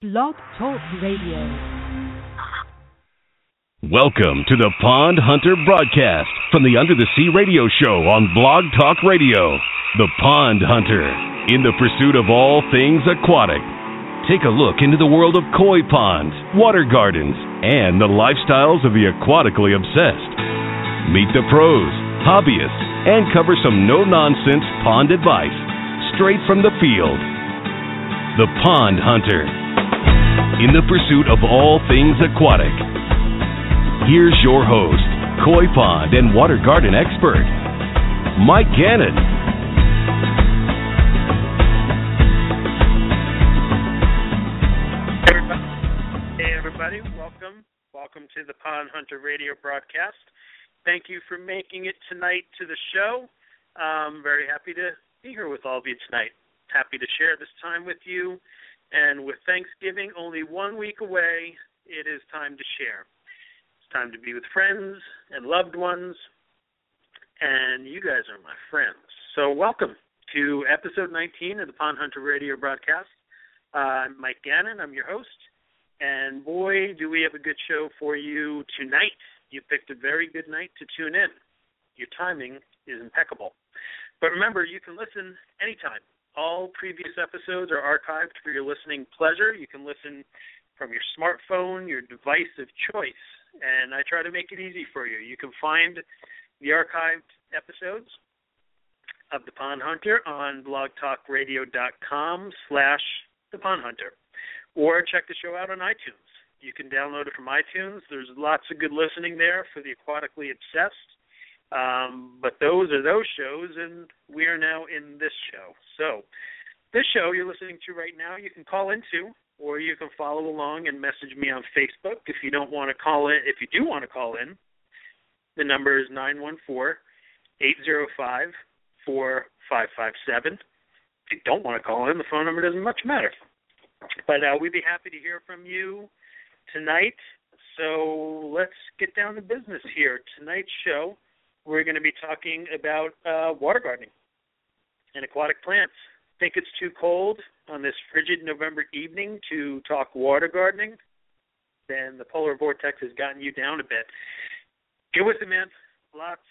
Blog Talk Radio. Welcome to the Pond Hunter broadcast from the Under the Sea radio show on Blog Talk Radio. The Pond Hunter, in the pursuit of all things aquatic. Take a look into the world of koi ponds, water gardens, and the lifestyles of the aquatically obsessed. Meet the pros, hobbyists, and cover some no nonsense pond advice straight from the field. The Pond Hunter in the pursuit of all things aquatic. Here's your host, koi pond and water garden expert, Mike Gannon. Hey everybody, welcome. Welcome to the Pond Hunter Radio broadcast. Thank you for making it tonight to the show. I'm very happy to be here with all of you tonight. Happy to share this time with you and with Thanksgiving only one week away, it is time to share. It's time to be with friends and loved ones, and you guys are my friends. So, welcome to episode 19 of the Pond Hunter Radio broadcast. Uh, I'm Mike Gannon, I'm your host, and boy, do we have a good show for you tonight. You picked a very good night to tune in. Your timing is impeccable. But remember, you can listen anytime all previous episodes are archived for your listening pleasure. You can listen from your smartphone, your device of choice, and I try to make it easy for you. You can find the archived episodes of The Pond Hunter on blogtalkradio.com slash The Pond Hunter, or check the show out on iTunes. You can download it from iTunes. There's lots of good listening there for the aquatically obsessed um, but those are those shows, and we are now in this show. So, this show you're listening to right now, you can call into, or you can follow along and message me on Facebook. If you don't want to call in, if you do want to call in, the number is nine one four eight zero five four five five seven. If you don't want to call in, the phone number doesn't much matter. But uh, we'd be happy to hear from you tonight. So let's get down to business here. Tonight's show we're going to be talking about uh, water gardening and aquatic plants. Think it's too cold on this frigid November evening to talk water gardening? Then the polar vortex has gotten you down a bit. Get with it, man. Lots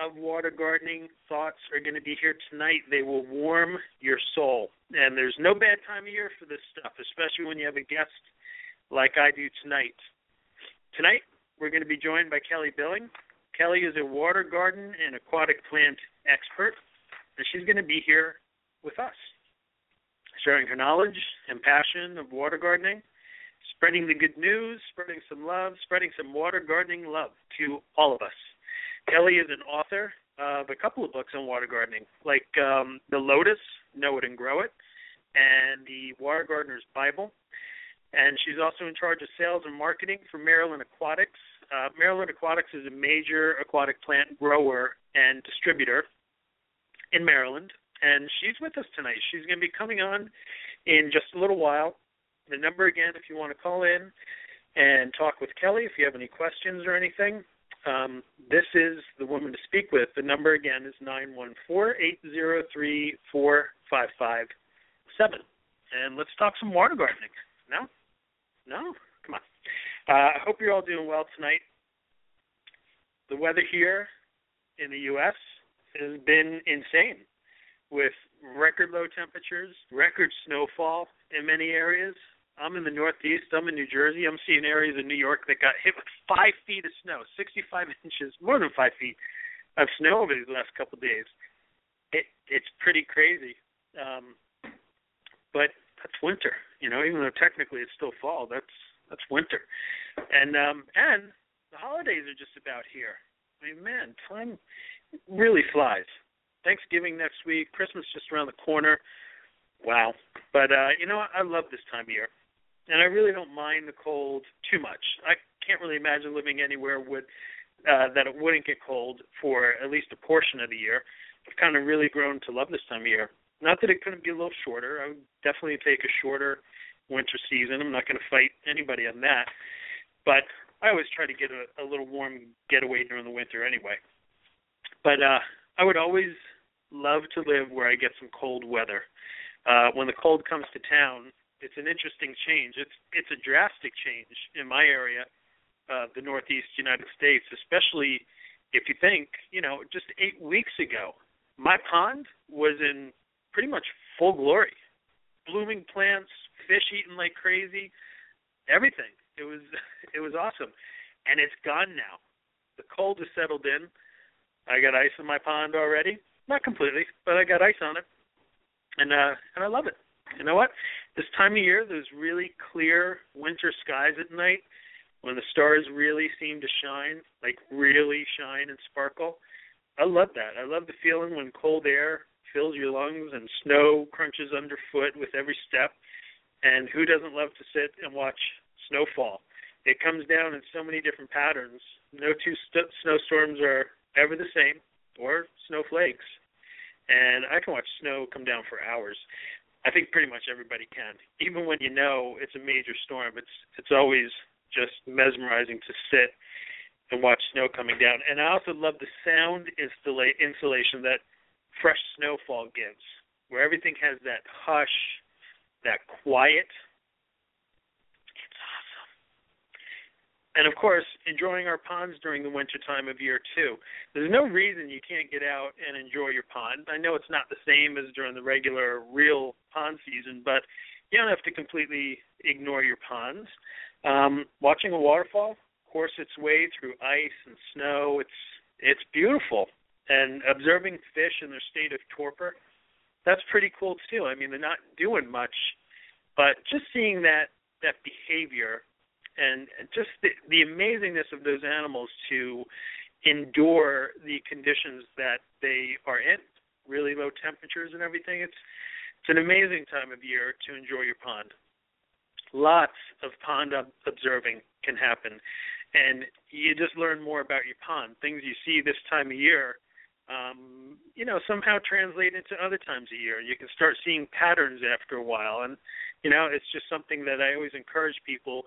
of water gardening thoughts are going to be here tonight. They will warm your soul. And there's no bad time of year for this stuff, especially when you have a guest like I do tonight. Tonight, we're going to be joined by Kelly Billing. Kelly is a water garden and aquatic plant expert, and she's going to be here with us, sharing her knowledge and passion of water gardening, spreading the good news, spreading some love, spreading some water gardening love to all of us. Kelly is an author of a couple of books on water gardening, like um, The Lotus, Know It and Grow It, and The Water Gardener's Bible. And she's also in charge of sales and marketing for Maryland Aquatics, uh, Maryland Aquatics is a major aquatic plant grower and distributor in Maryland, and she's with us tonight. She's going to be coming on in just a little while. The number again, if you want to call in and talk with Kelly, if you have any questions or anything, um, this is the woman to speak with. The number again is nine one four eight zero three four five five seven. And let's talk some water gardening. No, no, come on. Uh, I hope you're all doing well tonight. The weather here in the U.S. has been insane with record low temperatures, record snowfall in many areas. I'm in the Northeast. I'm in New Jersey. I'm seeing areas in New York that got hit with five feet of snow, 65 inches, more than five feet of snow over these last couple of days. It it's pretty crazy, um, but that's winter. You know, even though technically it's still fall, that's that's winter, and um, and the holidays are just about here. I mean, man, time really flies. Thanksgiving next week, Christmas just around the corner. Wow. But uh, you know? I love this time of year. And I really don't mind the cold too much. I can't really imagine living anywhere would uh that it wouldn't get cold for at least a portion of the year. I've kind of really grown to love this time of year. Not that it couldn't be a little shorter. I would definitely take a shorter winter season. I'm not going to fight anybody on that. But I always try to get a, a little warm getaway during the winter anyway. But uh I would always love to live where I get some cold weather. Uh when the cold comes to town, it's an interesting change. It's it's a drastic change in my area, uh, the Northeast United States, especially if you think, you know, just eight weeks ago, my pond was in pretty much full glory, blooming plants, fish eating like crazy, everything. It was it was awesome, and it's gone now. The cold has settled in. I got ice in my pond already, not completely, but I got ice on it, and uh, and I love it. You know what? This time of year, those really clear winter skies at night, when the stars really seem to shine, like really shine and sparkle. I love that. I love the feeling when cold air fills your lungs and snow crunches underfoot with every step. And who doesn't love to sit and watch snowfall? It comes down in so many different patterns. No two st- snowstorms are ever the same, or snowflakes. And I can watch snow come down for hours. I think pretty much everybody can. Even when you know it's a major storm, it's it's always just mesmerizing to sit and watch snow coming down. And I also love the sound installa- insulation that fresh snowfall gives, where everything has that hush, that quiet It's awesome. and of course, enjoying our ponds during the winter time of year too. There's no reason you can't get out and enjoy your pond. I know it's not the same as during the regular real pond season, but you don't have to completely ignore your ponds. Um, watching a waterfall course its way through ice and snow, it's it's beautiful. And observing fish in their state of torpor, that's pretty cool too. I mean, they're not doing much, but just seeing that that behavior and just the, the amazingness of those animals to endure the conditions that they are in, really low temperatures and everything. It's it's an amazing time of year to enjoy your pond. Lots of pond observing can happen, and you just learn more about your pond. Things you see this time of year, um, you know, somehow translate into other times of year. You can start seeing patterns after a while, and you know, it's just something that I always encourage people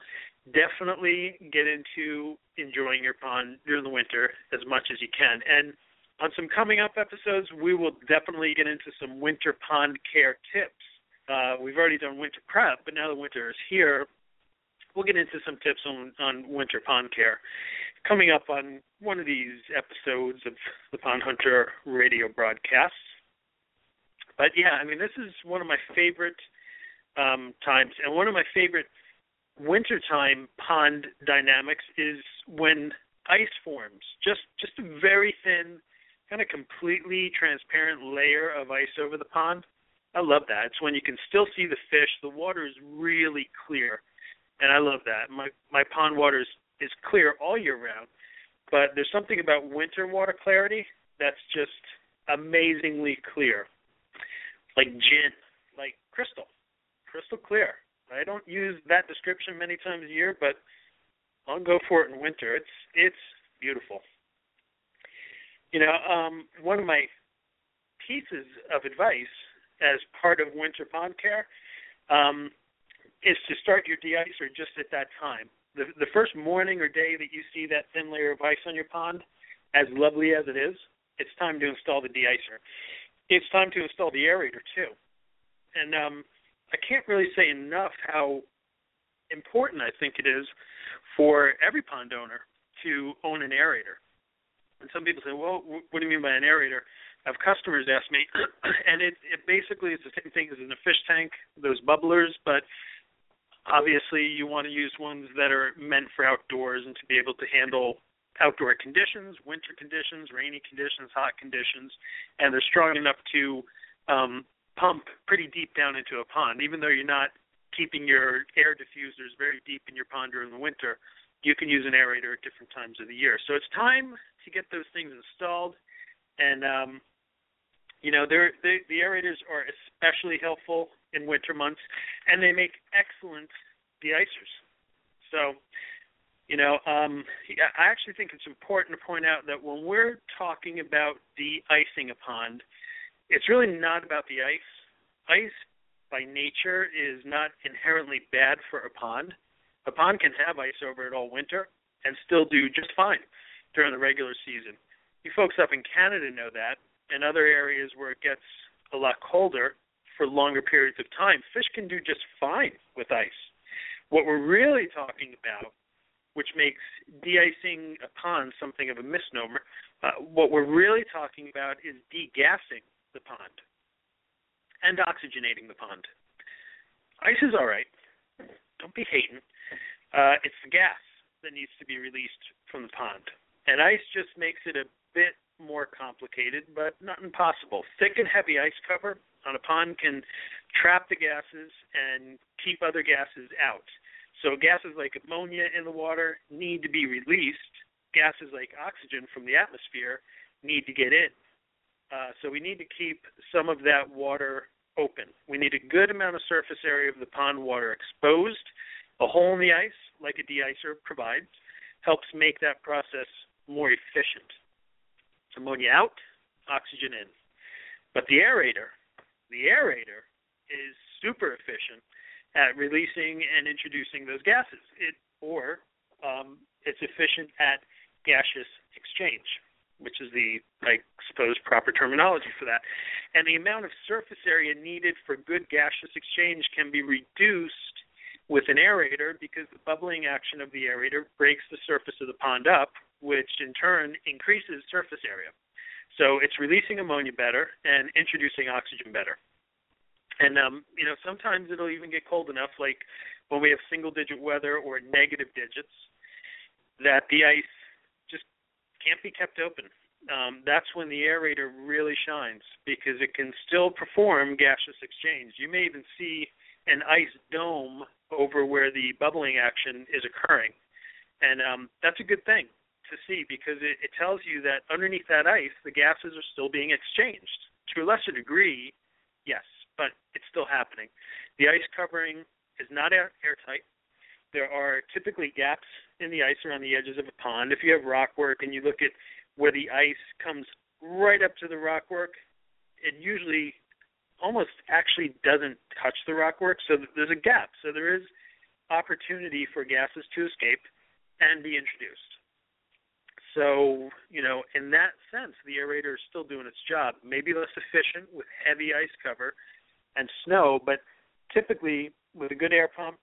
definitely get into enjoying your pond during the winter as much as you can. And on some coming up episodes, we will definitely get into some winter pond care tips. Uh, we've already done winter prep, but now the winter is here. We'll get into some tips on, on winter pond care coming up on one of these episodes of the Pond Hunter radio broadcasts. But yeah, I mean, this is one of my favorite um, times. And one of my favorite wintertime pond dynamics is when ice forms. Just just a very thin, kind of completely transparent layer of ice over the pond. I love that. It's when you can still see the fish. The water is really clear, and I love that. My my pond water is, is clear all year round, but there's something about winter water clarity that's just amazingly clear, like gin, like crystal crystal clear. I don't use that description many times a year, but I'll go for it in winter. It's it's beautiful. You know, um, one of my pieces of advice as part of winter pond care um, is to start your de-icer just at that time. The, the first morning or day that you see that thin layer of ice on your pond, as lovely as it is, it's time to install the de-icer. It's time to install the aerator too. And um, I can't really say enough how important I think it is for every pond owner to own an aerator. And some people say, "Well, what do you mean by an aerator?" I have customers ask me, and it, it basically is the same thing as in a fish tank, those bubblers, but obviously you want to use ones that are meant for outdoors and to be able to handle outdoor conditions, winter conditions, rainy conditions, hot conditions, and they're strong enough to um, pump pretty deep down into a pond, even though you're not keeping your air diffusers very deep in your pond during the winter. You can use an aerator at different times of the year. So it's time to get those things installed, and um, you know they're, they, the aerators are especially helpful in winter months, and they make excellent de-icers. So you know, um, I actually think it's important to point out that when we're talking about de-icing a pond, it's really not about the ice. Ice by nature is not inherently bad for a pond. A pond can have ice over it all winter and still do just fine during the regular season. You folks up in Canada know that. In other areas where it gets a lot colder, for longer periods of time, fish can do just fine with ice. What we're really talking about, which makes de-icing a pond something of a misnomer, uh, what we're really talking about is degassing the pond and oxygenating the pond. Ice is all right. Don't be hating. Uh, it's the gas that needs to be released from the pond. And ice just makes it a bit more complicated, but not impossible. Thick and heavy ice cover on a pond can trap the gases and keep other gases out. So gases like ammonia in the water need to be released. Gases like oxygen from the atmosphere need to get in. Uh, so we need to keep some of that water open. We need a good amount of surface area of the pond water exposed. A hole in the ice, like a de-icer provides, helps make that process more efficient ammonia out, oxygen in. But the aerator, the aerator is super efficient at releasing and introducing those gases. It or um, it's efficient at gaseous exchange, which is the I suppose proper terminology for that. And the amount of surface area needed for good gaseous exchange can be reduced with an aerator because the bubbling action of the aerator breaks the surface of the pond up, which in turn increases surface area. So it's releasing ammonia better and introducing oxygen better. And um, you know, sometimes it'll even get cold enough, like when we have single digit weather or negative digits, that the ice just can't be kept open. Um, that's when the aerator really shines because it can still perform gaseous exchange. You may even see an ice dome over where the bubbling action is occurring. And um, that's a good thing to see because it, it tells you that underneath that ice, the gases are still being exchanged. To a lesser degree, yes, but it's still happening. The ice covering is not air, airtight. There are typically gaps in the ice around the edges of a pond. If you have rock work and you look at where the ice comes right up to the rock work, it usually almost actually doesn't touch the rock work, so there's a gap. So there is opportunity for gases to escape and be introduced. So, you know, in that sense, the aerator is still doing its job. Maybe less efficient with heavy ice cover and snow, but typically with a good air pump,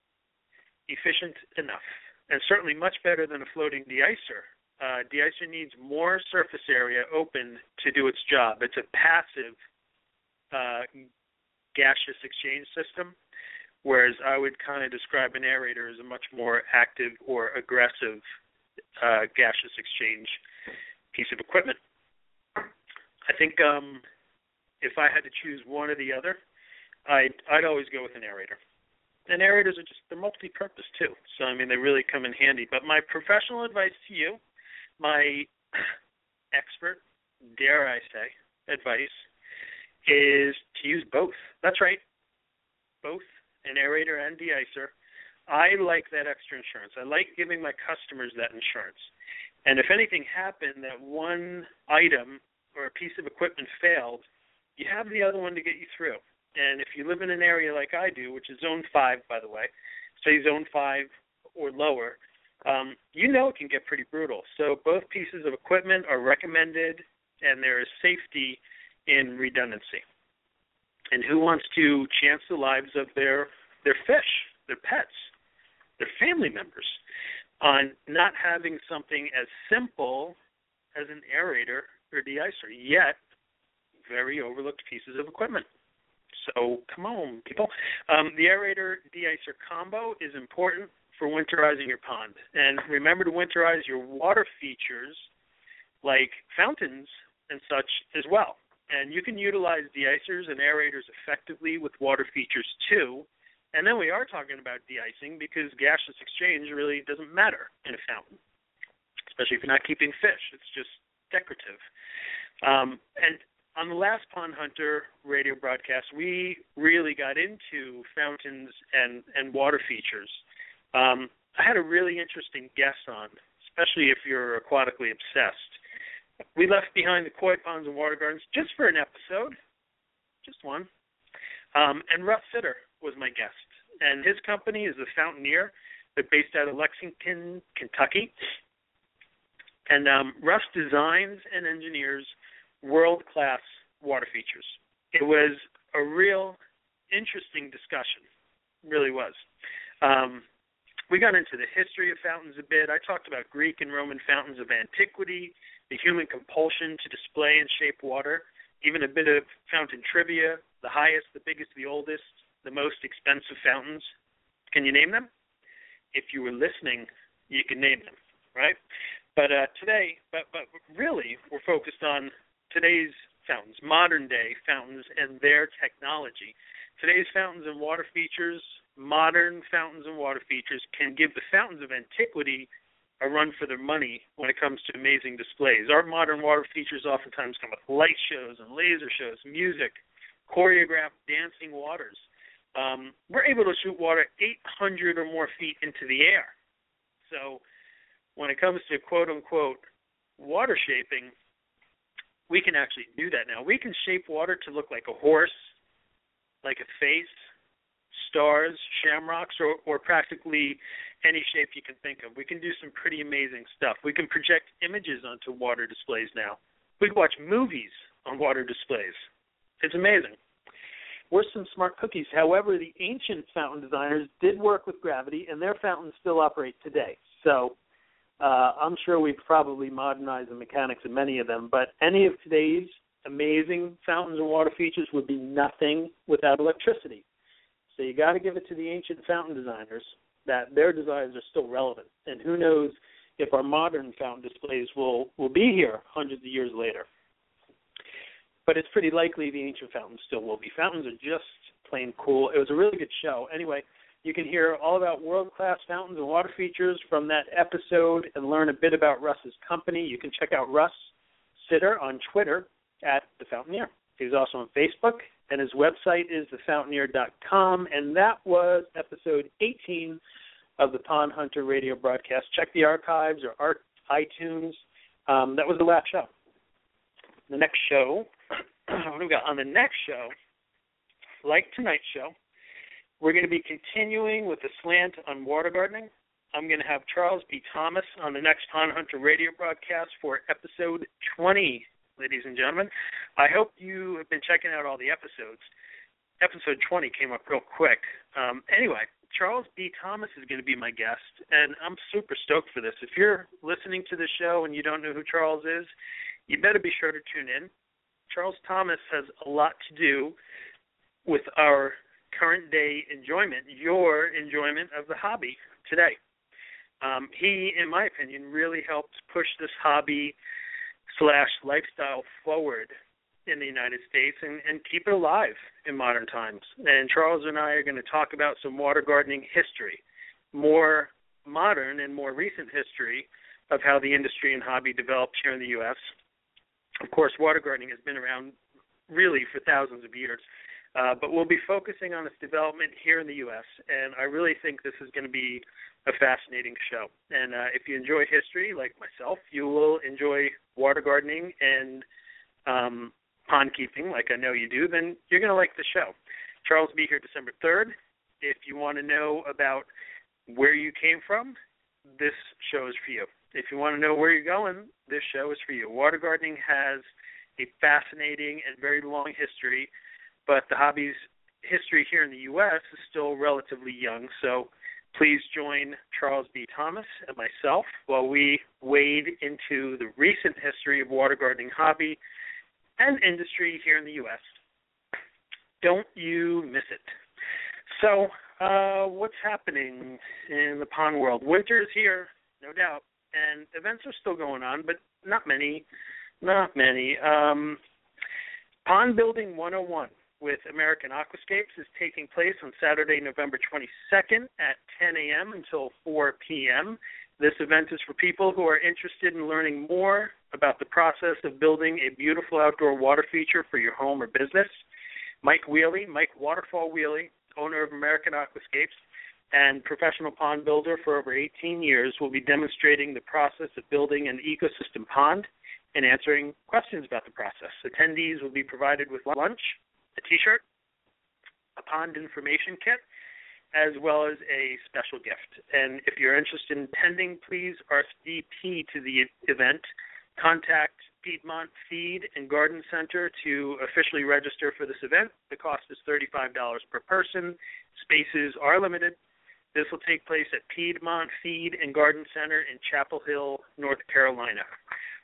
efficient enough. And certainly much better than a floating deicer. Uh, deicer needs more surface area open to do its job. It's a passive uh, gaseous exchange system, whereas I would kind of describe an aerator as a much more active or aggressive uh, gaseous exchange piece of equipment. I think um, if I had to choose one or the other, I'd I'd always go with an aerator. And aerators are just they're multi-purpose too, so I mean they really come in handy. But my professional advice to you, my expert, dare I say, advice is to use both. That's right, both an aerator and deicer. I like that extra insurance. I like giving my customers that insurance. And if anything happened that one item or a piece of equipment failed, you have the other one to get you through. And if you live in an area like I do, which is zone five, by the way, say zone five or lower, um, you know it can get pretty brutal. So both pieces of equipment are recommended, and there is safety in redundancy. And who wants to chance the lives of their their fish, their pets? Their family members on not having something as simple as an aerator or deicer, yet very overlooked pieces of equipment. So come on, people. Um, the aerator deicer combo is important for winterizing your pond. And remember to winterize your water features like fountains and such as well. And you can utilize deicers and aerators effectively with water features too and then we are talking about de-icing because gaseous exchange really doesn't matter in a fountain, especially if you're not keeping fish. It's just decorative. Um, and on the last Pond Hunter radio broadcast, we really got into fountains and, and water features. Um, I had a really interesting guest on, especially if you're aquatically obsessed. We left behind the koi ponds and water gardens just for an episode, just one. Um, and Russ Sitter was my guest, and his company is the Fountaineer. They're based out of Lexington, Kentucky. And um, Russ designs and engineers world class water features. It was a real interesting discussion. Really was. Um, we got into the history of fountains a bit. I talked about Greek and Roman fountains of antiquity, the human compulsion to display and shape water, even a bit of fountain trivia, the highest, the biggest, the oldest, the most expensive fountains. Can you name them? If you were listening, you can name them, right? But uh, today, but but really, we're focused on today's fountains, modern day fountains, and their technology. Today's fountains and water features, modern fountains and water features, can give the fountains of antiquity a run for their money when it comes to amazing displays. Our modern water features oftentimes come with light shows and laser shows, music, choreographed dancing waters. Um, we're able to shoot water 800 or more feet into the air. So when it comes to quote unquote water shaping, we can actually do that now. We can shape water to look like a horse, like a face, stars, shamrocks, or, or practically any shape you can think of. We can do some pretty amazing stuff. We can project images onto water displays now. We can watch movies on water displays. It's amazing. We're some smart cookies. However, the ancient fountain designers did work with gravity, and their fountains still operate today. So uh, I'm sure we've probably modernized the mechanics of many of them, but any of today's amazing fountains and water features would be nothing without electricity. So you got to give it to the ancient fountain designers that their designs are still relevant. And who knows if our modern fountain displays will will be here hundreds of years later. But it's pretty likely the ancient fountains still will be. Fountains are just plain cool. It was a really good show. Anyway, you can hear all about world class fountains and water features from that episode and learn a bit about Russ's company. You can check out Russ Sitter on Twitter at the Fountaineer. He's also on Facebook and his website is thefountaineer.com. And that was episode 18 of the Pond Hunter radio broadcast. Check the archives or art, iTunes. Um, that was the last show. The next show, what do we got? On the next show, like tonight's show, we're going to be continuing with the slant on water gardening. I'm going to have Charles B. Thomas on the next Pond Hunter radio broadcast for episode 20 ladies and gentlemen. I hope you have been checking out all the episodes. Episode 20 came up real quick. Um, anyway, Charles B. Thomas is going to be my guest, and I'm super stoked for this. If you're listening to the show and you don't know who Charles is, you better be sure to tune in. Charles Thomas has a lot to do with our current day enjoyment, your enjoyment of the hobby today. Um, he, in my opinion, really helped push this hobby slash lifestyle forward in the United States and, and keep it alive in modern times. And Charles and I are going to talk about some water gardening history, more modern and more recent history of how the industry and hobby developed here in the U.S. Of course, water gardening has been around really for thousands of years, uh, but we'll be focusing on its development here in the U.S. And I really think this is going to be a fascinating show. And uh, if you enjoy history, like myself, you will enjoy water gardening and um, pond keeping, like I know you do. Then you're going to like the show. Charles will be here December 3rd. If you want to know about where you came from, this show is for you. If you want to know where you're going, this show is for you. Water gardening has a fascinating and very long history, but the hobby's history here in the U.S. is still relatively young. So Please join Charles B. Thomas and myself while we wade into the recent history of water gardening hobby and industry here in the U.S. Don't you miss it. So, uh, what's happening in the pond world? Winter is here, no doubt, and events are still going on, but not many. Not many. Um, pond Building 101 with American Aquascapes is taking place on Saturday, November 22nd at 10 a.m. until 4 p.m. This event is for people who are interested in learning more about the process of building a beautiful outdoor water feature for your home or business. Mike Wheely, Mike Waterfall Wheely, owner of American Aquascapes and professional pond builder for over 18 years, will be demonstrating the process of building an ecosystem pond and answering questions about the process. Attendees will be provided with lunch, a T-shirt, a pond information kit, as well as a special gift. And if you're interested in attending, please RSVP to the event. Contact Piedmont Feed and Garden Center to officially register for this event. The cost is $35 per person. Spaces are limited. This will take place at Piedmont Feed and Garden Center in Chapel Hill, North Carolina.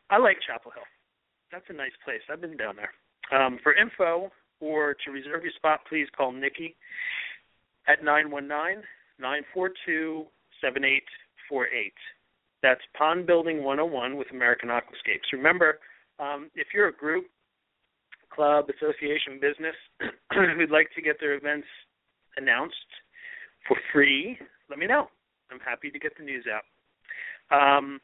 I like Chapel Hill. That's a nice place. I've been down there. Um, for info or to reserve your spot, please call Nikki at 919 942 7848. That's Pond Building 101 with American Aquascapes. Remember, um, if you're a group, club, association, business who'd like to get their events announced for free, let me know. I'm happy to get the news out. Um,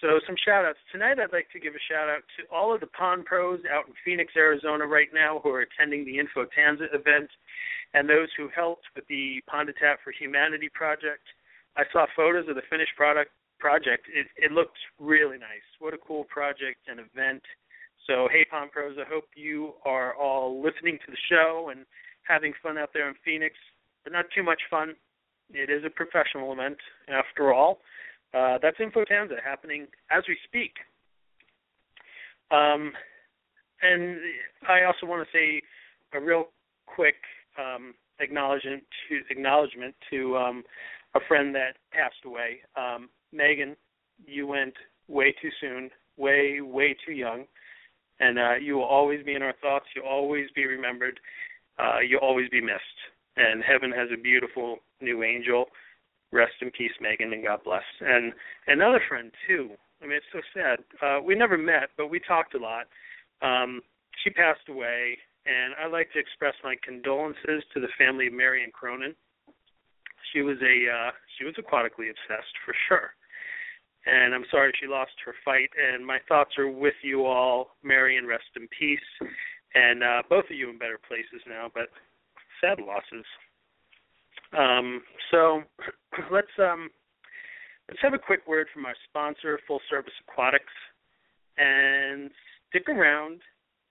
so some shout outs. Tonight I'd like to give a shout out to all of the pond pros out in Phoenix, Arizona right now who are attending the Infotanza event and those who helped with the Ponditat for Humanity project. I saw photos of the finished product project. It it looked really nice. What a cool project and event. So hey Pond Pros, I hope you are all listening to the show and having fun out there in Phoenix, but not too much fun. It is a professional event after all. Uh, that's Infotanza happening as we speak. Um, and I also want to say a real quick um, acknowledgement to acknowledgement to um, a friend that passed away. Um, Megan, you went way too soon, way way too young, and uh, you will always be in our thoughts. You'll always be remembered. Uh, you'll always be missed. And heaven has a beautiful new angel rest in peace, Megan, and God bless. And another friend too. I mean, it's so sad. Uh, we never met, but we talked a lot. Um, she passed away, and I'd like to express my condolences to the family of Marion Cronin. She was a uh, she was aquatically obsessed for sure, and I'm sorry she lost her fight. And my thoughts are with you all. Marion, rest in peace, and uh, both of you in better places now. But sad losses. Um, so let's um, let's have a quick word from our sponsor, Full Service Aquatics, and stick around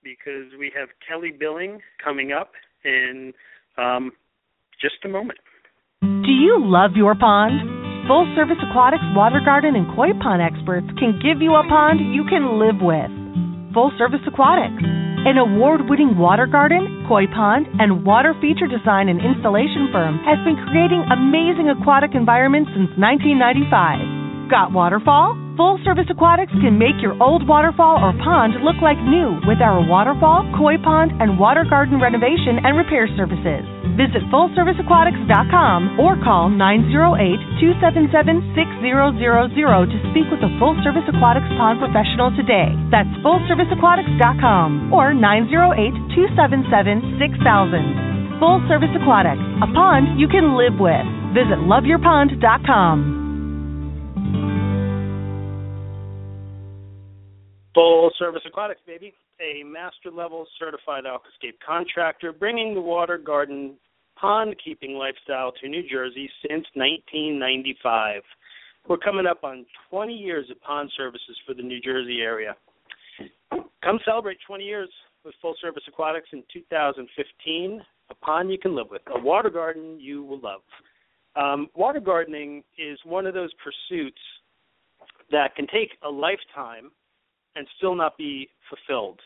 because we have Kelly Billing coming up in um, just a moment. Do you love your pond? Full Service Aquatics water garden and koi pond experts can give you a pond you can live with. Full Service Aquatics an award winning water garden, koi pond, and water feature design and installation firm has been creating amazing aquatic environments since 1995. Got waterfall? Full Service Aquatics can make your old waterfall or pond look like new with our waterfall, koi pond, and water garden renovation and repair services. Visit FullServiceAquatics.com or call 908-277-6000 to speak with a Full Service Aquatics pond professional today. That's FullServiceAquatics.com or 908-277-6000. Full Service Aquatics, a pond you can live with. Visit LoveYourPond.com. Full Service Aquatics, baby. A master level certified aquascape contractor bringing the water garden pond keeping lifestyle to New Jersey since 1995. We're coming up on 20 years of pond services for the New Jersey area. Come celebrate 20 years with Full Service Aquatics in 2015. A pond you can live with, a water garden you will love. Um, water gardening is one of those pursuits that can take a lifetime and still not be fulfilled.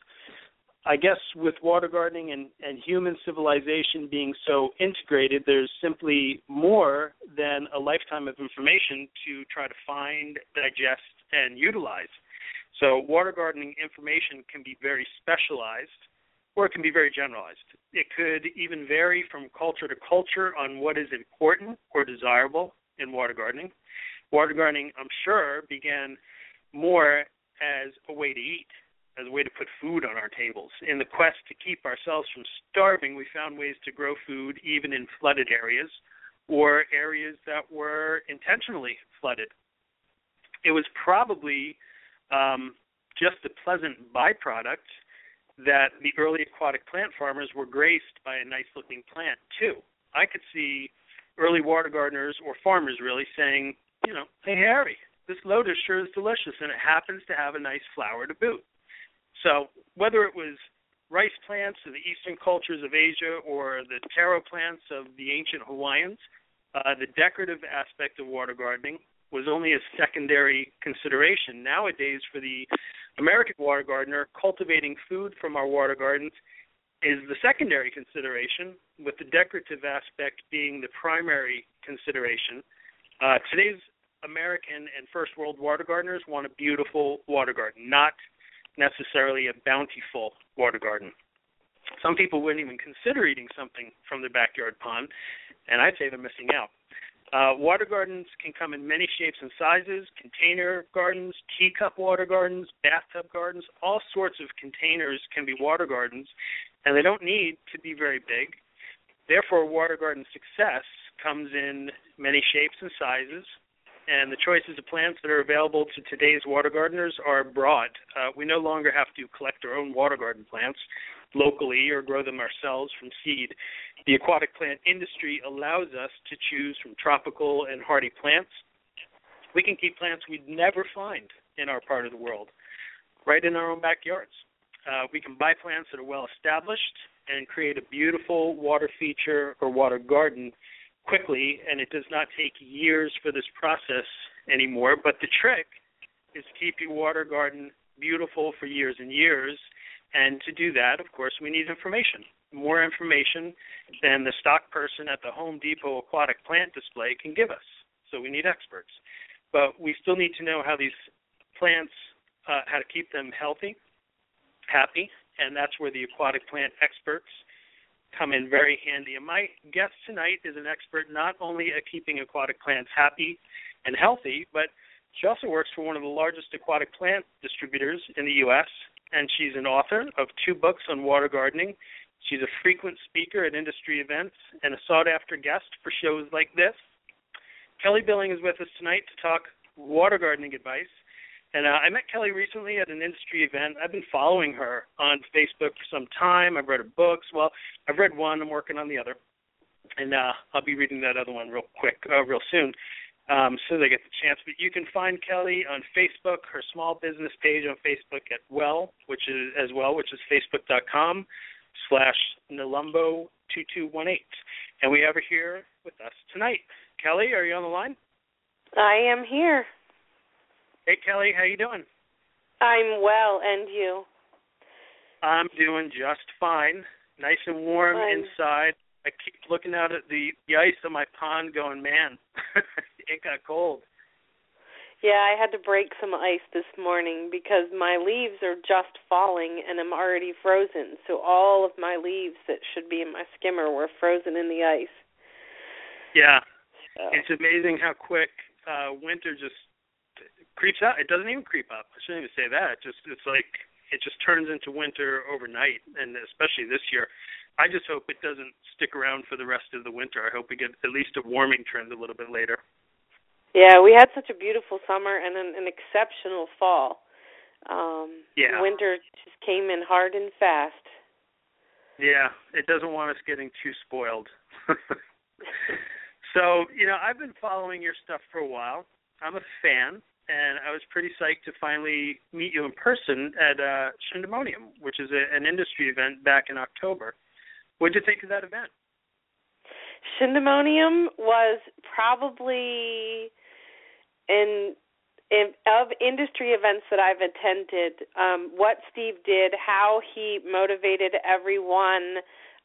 I guess with water gardening and, and human civilization being so integrated, there's simply more than a lifetime of information to try to find, digest, and utilize. So, water gardening information can be very specialized or it can be very generalized. It could even vary from culture to culture on what is important or desirable in water gardening. Water gardening, I'm sure, began more as a way to eat as a way to put food on our tables. In the quest to keep ourselves from starving, we found ways to grow food even in flooded areas or areas that were intentionally flooded. It was probably um, just a pleasant byproduct that the early aquatic plant farmers were graced by a nice looking plant, too. I could see early water gardeners or farmers really saying, you know, hey, Harry, this lotus sure is delicious and it happens to have a nice flower to boot. So whether it was rice plants of the eastern cultures of Asia or the taro plants of the ancient Hawaiians, uh, the decorative aspect of water gardening was only a secondary consideration. Nowadays, for the American water gardener, cultivating food from our water gardens is the secondary consideration, with the decorative aspect being the primary consideration. Uh, today's American and first world water gardeners want a beautiful water garden, not necessarily a bountiful water garden. Some people wouldn't even consider eating something from their backyard pond, and I'd say they're missing out. Uh, water gardens can come in many shapes and sizes container gardens, teacup water gardens, bathtub gardens, all sorts of containers can be water gardens, and they don't need to be very big. Therefore, water garden success comes in many shapes and sizes, and the choices of plants that are available to today's water gardeners are broad. Uh, we no longer have to collect our own water garden plants locally or grow them ourselves from seed. The aquatic plant industry allows us to choose from tropical and hardy plants. We can keep plants we'd never find in our part of the world right in our own backyards. Uh, we can buy plants that are well established and create a beautiful water feature or water garden quickly, and it does not take years for this process anymore. But the trick is to keep your water garden beautiful for years and years. And to do that, of course, we need information. More information than the stock person at the Home Depot aquatic plant display can give us. So we need experts. But we still need to know how these plants, uh, how to keep them healthy, happy, and that's where the aquatic plant experts come in very handy. And my guest tonight is an expert not only at keeping aquatic plants happy and healthy, but she also works for one of the largest aquatic plant distributors in the U.S., and she's an author of two books on water gardening. She's a frequent speaker at industry events and a sought after guest for shows like this. Kelly Billing is with us tonight to talk water gardening advice. And uh, I met Kelly recently at an industry event. I've been following her on Facebook for some time. I've read her books. Well, I've read one. I'm working on the other, and uh, I'll be reading that other one real quick, uh, real soon, um, so I get the chance. But you can find Kelly on Facebook. Her small business page on Facebook at Well, which is as well, which is facebook.com slash Nelumbo two two one eight. And we have her here with us tonight. Kelly, are you on the line? I am here. Hey Kelly, how you doing? I'm well, and you? I'm doing just fine. Nice and warm Fine. inside. I keep looking out at the the ice on my pond, going, man, it got cold. Yeah, I had to break some ice this morning because my leaves are just falling and I'm already frozen. So all of my leaves that should be in my skimmer were frozen in the ice. Yeah, So. it's amazing how quick uh winter just creeps out. It doesn't even creep up. I shouldn't even say that. It just it's like it just turns into winter overnight, and especially this year. I just hope it doesn't stick around for the rest of the winter. I hope we get at least a warming trend a little bit later. Yeah, we had such a beautiful summer and an, an exceptional fall. Um Yeah. winter just came in hard and fast. Yeah, it doesn't want us getting too spoiled. so, you know, I've been following your stuff for a while. I'm a fan, and I was pretty psyched to finally meet you in person at uh, Shindemonium, which is a, an industry event back in October. What did you think of that event? Shindemonium was probably in, in of industry events that I've attended. Um, what Steve did, how he motivated everyone,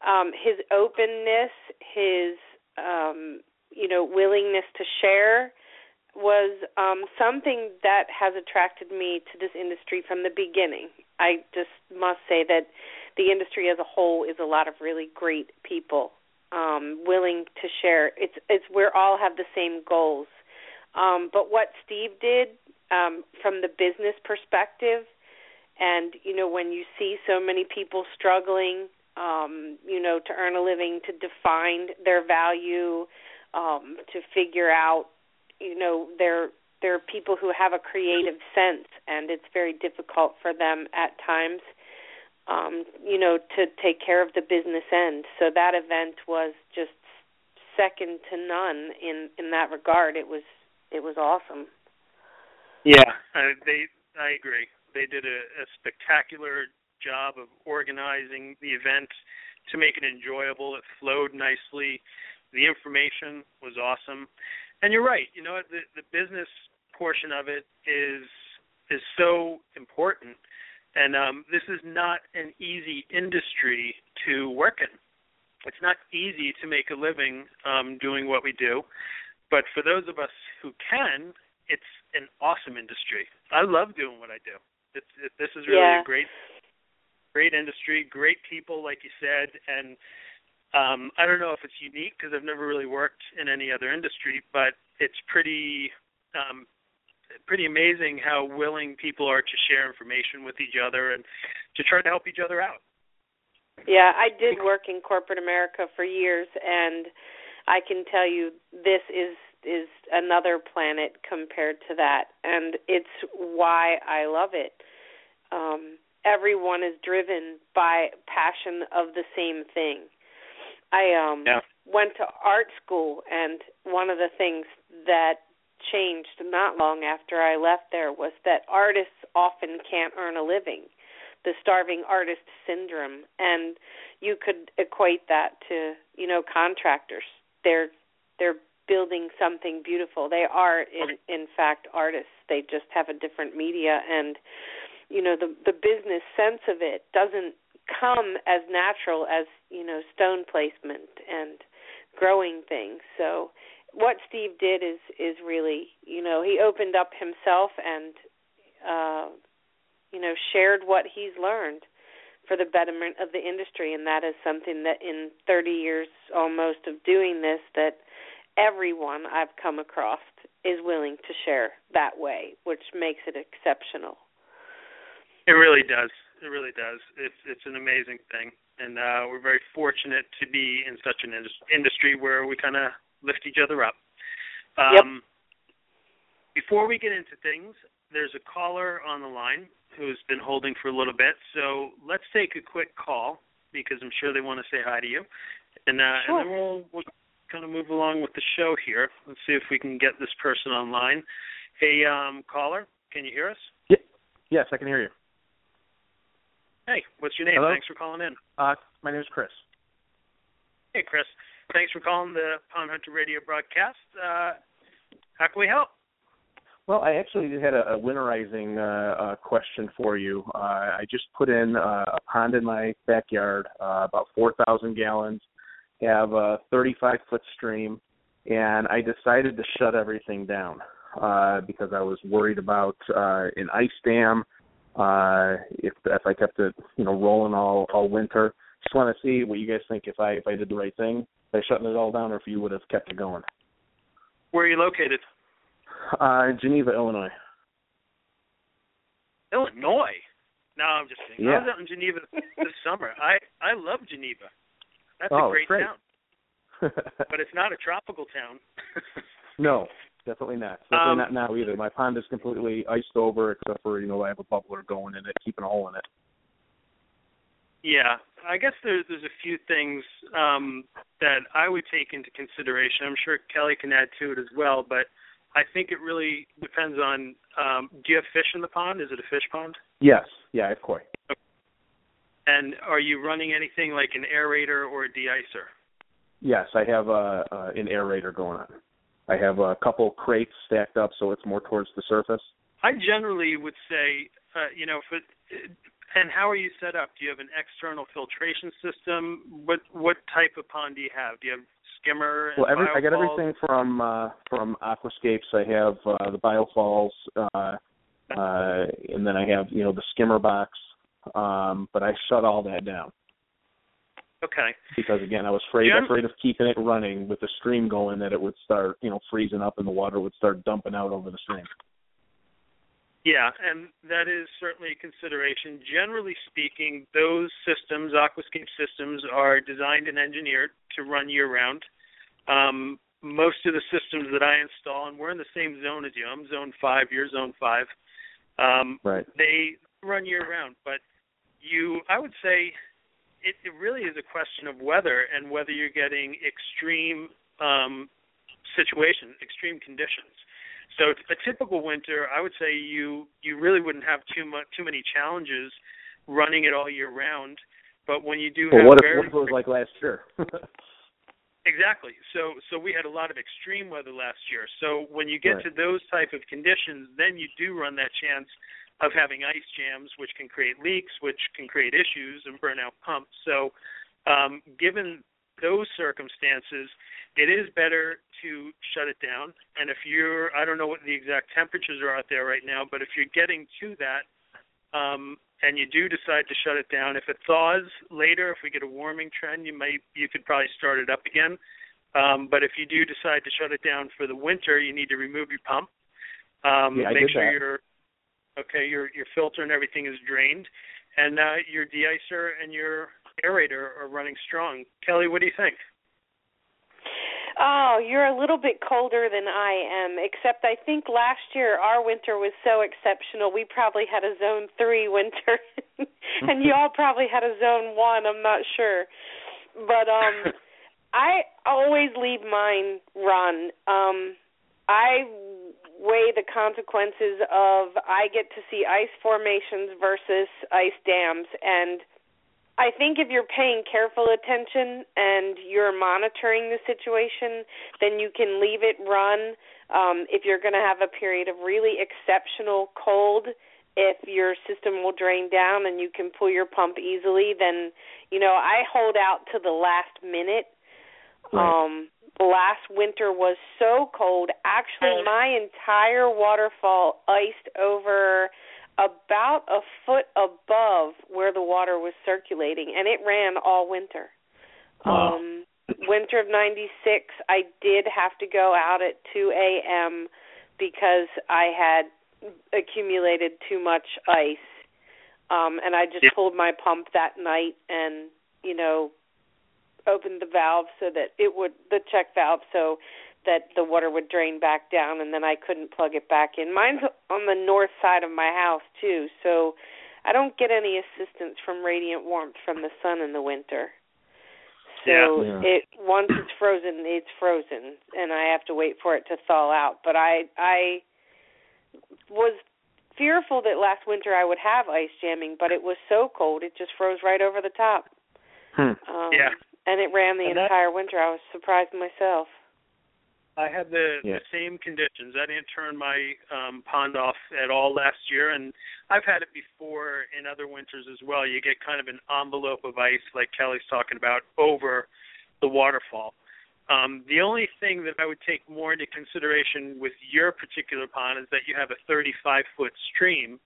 um, his openness, his um, you know willingness to share was um, something that has attracted me to this industry from the beginning. I just must say that the industry as a whole is a lot of really great people um, willing to share. It's it's we all have the same goals. Um, but what Steve did um, from the business perspective, and you know when you see so many people struggling, um, you know to earn a living, to define their value, um, to figure out, you know they're they're people who have a creative sense, and it's very difficult for them at times um, you know, to take care of the business end. So that event was just second to none in in that regard. It was it was awesome. Yeah, uh, they. I agree. They did a, a spectacular job of organizing the event to make it enjoyable. It flowed nicely. The information was awesome. And you're right. You know, the the business portion of it is is so important, and um, this is not an easy industry to work in. It's not easy to make a living um, doing what we do, but for those of us who can, it's an awesome industry. I love doing what I do. It's it, this is really yeah. a great great industry, great people, like you said, and um, I don't know if it's unique because I've never really worked in any other industry, but it's pretty um, pretty amazing how willing people are to share information with each other and to try to help each other out. Yeah, I did work in corporate America for years, and I can tell you this is is another planet compared to that, and it's why I love it. Um, everyone is driven by passion of the same thing. I um yeah. went to art school and one of the things that changed not long after I left there was that artists often can't earn a living. The starving artist syndrome and you could equate that to, you know, contractors. They're they're building something beautiful. They are in in fact artists. They just have a different media and you know the the business sense of it doesn't come as natural as you know stone placement and growing things. So what steve did is is really you know he opened up himself and uh you know shared what he's learned for the betterment of the industry. And that is something that in 30 years almost of doing this that everyone I've come across is willing to share that way which makes it exceptional. It really does. It really does. It's it's an amazing thing, and uh, we're very fortunate to be in such an indus- industry where we kind of lift each other up. Um, yep. Before we get into things, there's a caller on the line who's been holding for a little bit, so let's take a quick call because I'm sure they want to say hi to you, and uh, sure. and then we'll we'll kind of move along with the show here. Let's see if we can get this person online. Hey, um, caller, can you hear us? Yeah. Yes, I can hear you. Hey, what's your name? Hello? Thanks for calling in. Uh, my name is Chris. Hey, Chris. Thanks for calling the Pond Hunter Radio broadcast. Uh, how can we help? Well, I actually had a, a winterizing uh, uh, question for you. Uh, I just put in uh, a pond in my backyard, uh, about 4,000 gallons, have a 35 foot stream, and I decided to shut everything down uh, because I was worried about uh, an ice dam uh, if if I kept it you know rolling all all winter. Just want to see what you guys think if I if I did the right thing by shutting it all down, or if you would have kept it going. Where are you located? Uh, Geneva, Illinois. Illinois. No, I'm just kidding. Yeah. I was out in Geneva this summer. I I love Geneva. That's Oh, a great, great. town, but it's not a tropical town. no, definitely not. Definitely Um, not now either. My pond is completely iced over, except for you know I have a bubbler going in it, keeping a hole in it. Yeah, I guess there's there's a few things um, that I would take into consideration. I'm sure Kelly can add to it as well, but I think it really depends on. Um, do you have fish in the pond? Is it a fish pond? Yes, yeah, I have koi. And are you running anything like an aerator or a de-icer? Yes, I have uh, uh, an aerator going on. I have a couple crates stacked up, so it's more towards the surface. I generally would say, uh, you know, it, and how are you set up? Do you have an external filtration system? What what type of pond do you have? Do you have skimmer? Well, every, I got everything from uh, from Aquascapes. I have uh, the biofalls, uh, uh, and then I have you know the skimmer box. Um, but I shut all that down Okay. because again I was afraid afraid of keeping it running with the stream going that it would start you know freezing up and the water would start dumping out over the stream. Yeah, and that is certainly a consideration. Generally speaking, those systems, aquascape systems, are designed and engineered to run year round. Um, most of the systems that I install, and we're in the same zone as you. I'm zone five, you're zone five. Um, Right. they run year round, but you, I would say, it, it really is a question of weather and whether you're getting extreme um, situations, extreme conditions. So a typical winter, I would say you you really wouldn't have too much too many challenges running it all year round. But when you do Well, have what if what if it was like last year? Exactly. So so we had a lot of extreme weather last year. So when you get Right. to those type of conditions, then you do run that chance of having ice jams, which can create leaks, which can create issues and burn out pumps. So um, given those circumstances, it is better to shut it down. And if you're, I don't know what the exact temperatures are out there right now, but if you're getting to that, um, and you do decide to shut it down, if it thaws later, if we get a warming trend, you might, you could probably start it up again. Um, but if you do decide to shut it down for the winter, you need to remove your pump. Um, Yeah, I make sure that. your okay, your your filter and everything is drained, and uh, your deicer and your aerator are running strong. Kelly, what do you think? Oh, you're a little bit colder than I am, except I think last year our winter was so exceptional. We probably had a zone 3 winter and y'all probably had a zone 1, I'm not sure. But um I always leave mine run. Um I weigh the consequences of I get to see ice formations versus ice dams and I think if you're paying careful attention and you're monitoring the situation, then you can leave it run. Um, if you're going to have a period of really exceptional cold, if your system will drain down and you can pull your pump easily, then you know I hold out to the last minute. Right. Um, last winter was so cold. Actually, my entire waterfall iced over about a foot above where the water was circulating and it ran all winter. Wow. Um winter of 96 I did have to go out at 2 a.m. because I had accumulated too much ice. Um and I just Yeah. pulled my pump that night and you know opened the valve so that it would the check valve so that the water would drain back down and then I couldn't plug it back in. Mine's on the north side of my house too, so I don't get any assistance from radiant warmth from the sun in the winter. So Yeah. it once it's frozen, it's frozen and I have to wait for it to thaw out. But I I was fearful that last winter I would have ice jamming, but it was so cold it just froze right over the top. Hmm. Um Yeah. And it ran the And that- entire winter. I was surprised myself. I had the, Yeah. the same conditions. I didn't turn my um, pond off at all last year, and I've had it before in other winters as well. You get kind of an envelope of ice, like Kelly's talking about, over the waterfall. Um, the only thing that I would take more into consideration with your particular pond is that you have a 35 foot stream.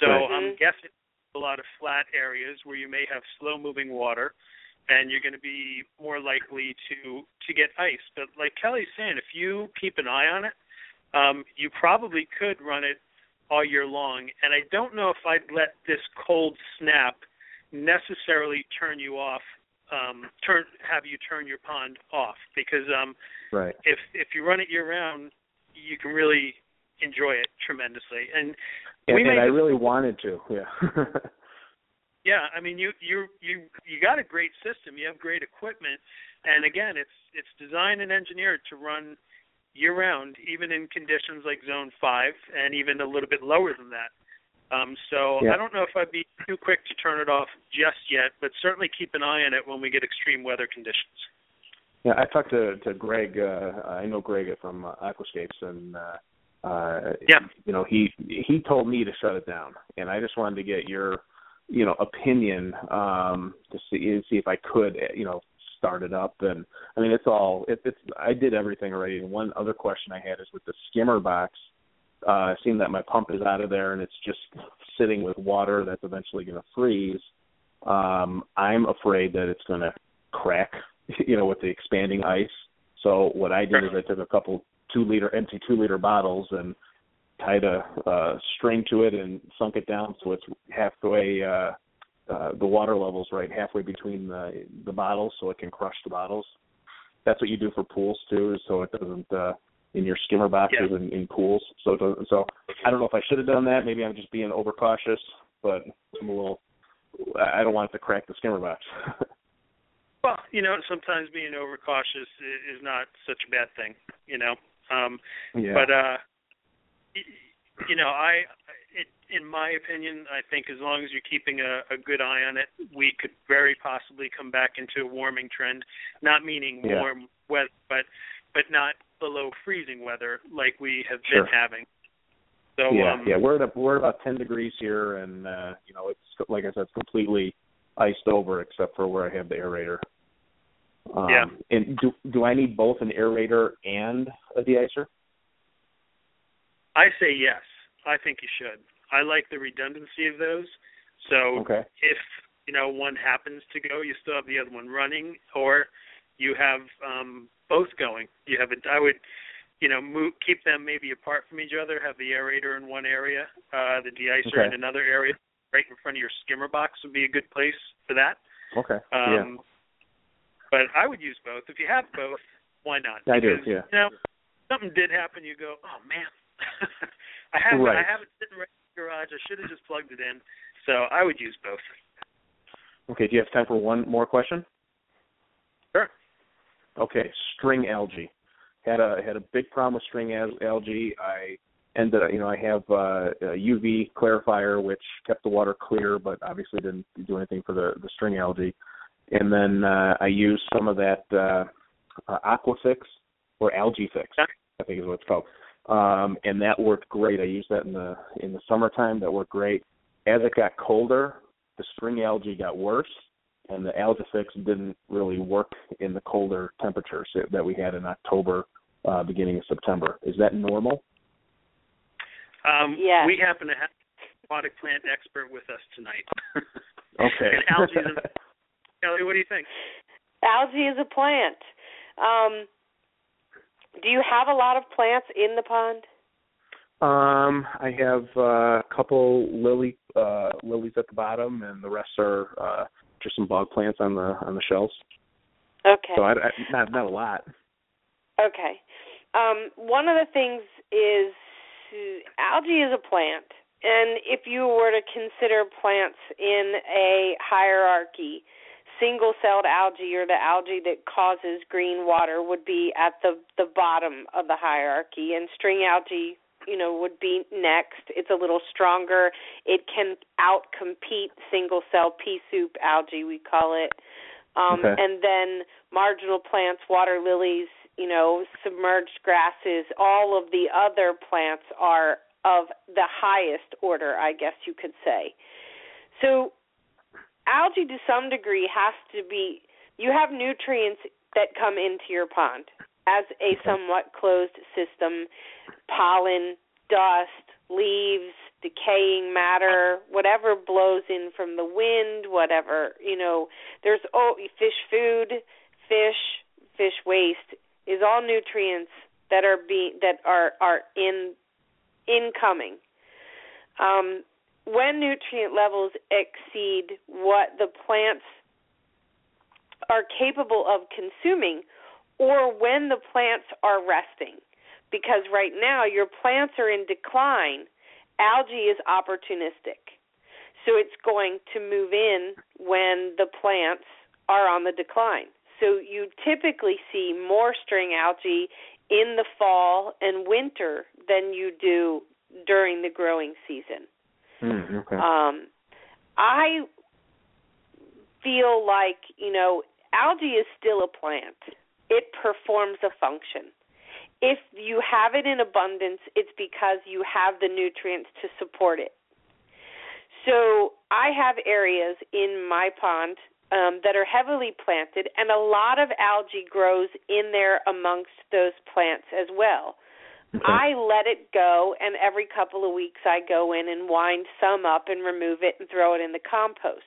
So Right. I'm guessing a lot of flat areas where you may have slow moving water and you're going to be more likely to to get ice. But like Kelly's saying, if you keep an eye on it, um, you probably could run it all year long. And I don't know if I'd let this cold snap necessarily turn you off, um, turn have you turn your pond off because um, Right. if if you run it year round, you can really enjoy it tremendously. And And, we and may I really wanted to. Yeah. Yeah, I mean you you you you got a great system. You have great equipment, and again, it's it's designed and engineered to run year round, even in conditions like Zone Five, and even a little bit lower than that. Um, so Yeah. I don't know if I'd be too quick to turn it off just yet, but certainly keep an eye on it when we get extreme weather conditions. Yeah, I talked to to Greg. Uh, I know Greg from uh, Aquascapes, and uh, uh, Yeah. you know he he told me to shut it down, and I just wanted to get your you know opinion um, to see see if I could you know start it up. And I mean, it's all it, it's I did everything already. And one other question I had is with the skimmer box. Uh, seeing that my pump is out of there and it's just sitting with water that's eventually going to freeze. Um, I'm afraid that it's going to crack you know, with the expanding ice. So what I did is I took a couple two liter empty two liter bottles and tied a uh, string to it and sunk it down so it's halfway uh, uh, the water levels right halfway between the the bottles so it can crush the bottles. That's what you do for pools too, so it doesn't uh, in your skimmer boxes Yeah. in, in pools. So it doesn't, so I don't know if I should have done that. Maybe I'm just being overcautious, but I'm a little. I don't want it to crack the skimmer box. Well, you know, sometimes being overcautious is not such a bad thing. You know, um, yeah. but uh, you know, I it in my opinion, I think as long as you're keeping a, a good eye on it, we could very possibly come back into a warming trend. Not meaning Yeah. warm weather, but but not below freezing weather like we have Sure. been having. So yeah, um, yeah, we're at a, we're about ten degrees here, and uh, you know it's like I said, it's completely iced over except for where I have the aerator. Um, Yeah. And do do I need both an aerator and a deicer? I say yes. I think you should. I like the redundancy of those. So Okay. if you know one happens to go, you still have the other one running, or you have um, both going. You have a. I would, you know, move keep them maybe apart from each other. Have the aerator in one area, uh, the deicer Okay. in another area. Right in front of your skimmer box would be a good place for that. Okay. yeah. Um, But I would use both. If you have both, why not? I do, Because, yeah. You know, something did happen. You go, oh man, I have Right. I have it sitting right in the garage. I should have just plugged it in. So I would use both. Okay. Do you have time for one more question? Sure. Okay. String algae. Had a had a big problem with string algae. I ended up, you know, I have uh, a UV clarifier which kept the water clear, but obviously didn't do anything for the the string algae. And then uh, I used some of that uh, uh, Aquafix or Algae Fix, I think is what it's called. Um, and that worked great. I used that in the in the summertime. That worked great. As it got colder, the string algae got worse, and the Algae Fix didn't really work in the colder temperatures that- that we had in October, uh, beginning of September. Is that normal? Um, Yes. We happen to have an aquatic plant expert with us tonight. Okay. and algae is Kelly, what do you think? Algae is a plant. Um, do you have a lot of plants in the pond? Um, I have uh, a couple lily uh, lilies at the bottom, and the rest are uh, just some bog plants on the on the shelves. Okay. So I, I, not not a lot. Okay. Um, one of the things is algae is a plant, and if you were to consider plants in a hierarchy, single-celled algae or the algae that causes green water would be at the the bottom of the hierarchy, and string algae, you know, would be next. It's a little stronger. It can outcompete single-cell pea soup algae, we call it. Um, Okay. And then marginal plants, water lilies, you know, submerged grasses, all of the other plants are of the highest order, I guess you could say. So, algae to some degree has to be, you have nutrients that come into your pond as a somewhat closed system. Pollen, dust, leaves, decaying matter, whatever blows in from the wind, whatever, you know, there's oh fish food, fish, fish waste is all nutrients that are being that are are in incoming. Um, when nutrient levels exceed what the plants are capable of consuming, or when the plants are resting, because right now your plants are in decline, algae is opportunistic. So it's going to move in when the plants are on the decline. So you typically see more string algae in the fall and winter than you do during the growing season. Mm, okay. Um, I feel like, you know, algae is still a plant. It performs a function. If you have it in abundance, it's because you have the nutrients to support it. So I have areas in my pond um, that are heavily planted, and a lot of algae grows in there amongst those plants as well. Okay. I let it go, and every couple of weeks I go in and wind some up and remove it and throw it in the compost.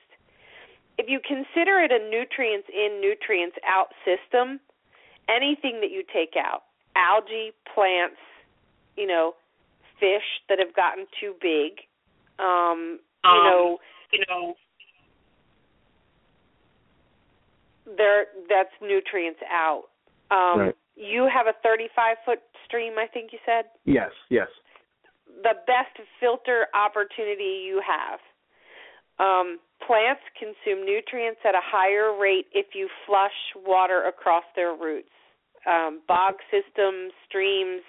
If you consider it a nutrients in, nutrients out system, anything that you take out, algae, plants, you know, fish that have gotten too big, um, you Um, know, You know, there that's nutrients out. Um, Right. You have a 35 foot stream, I think you said. yes, yes. the best filter opportunity you have. Um, plants consume nutrients at a higher rate if you flush water across their roots. um, bog systems, streams,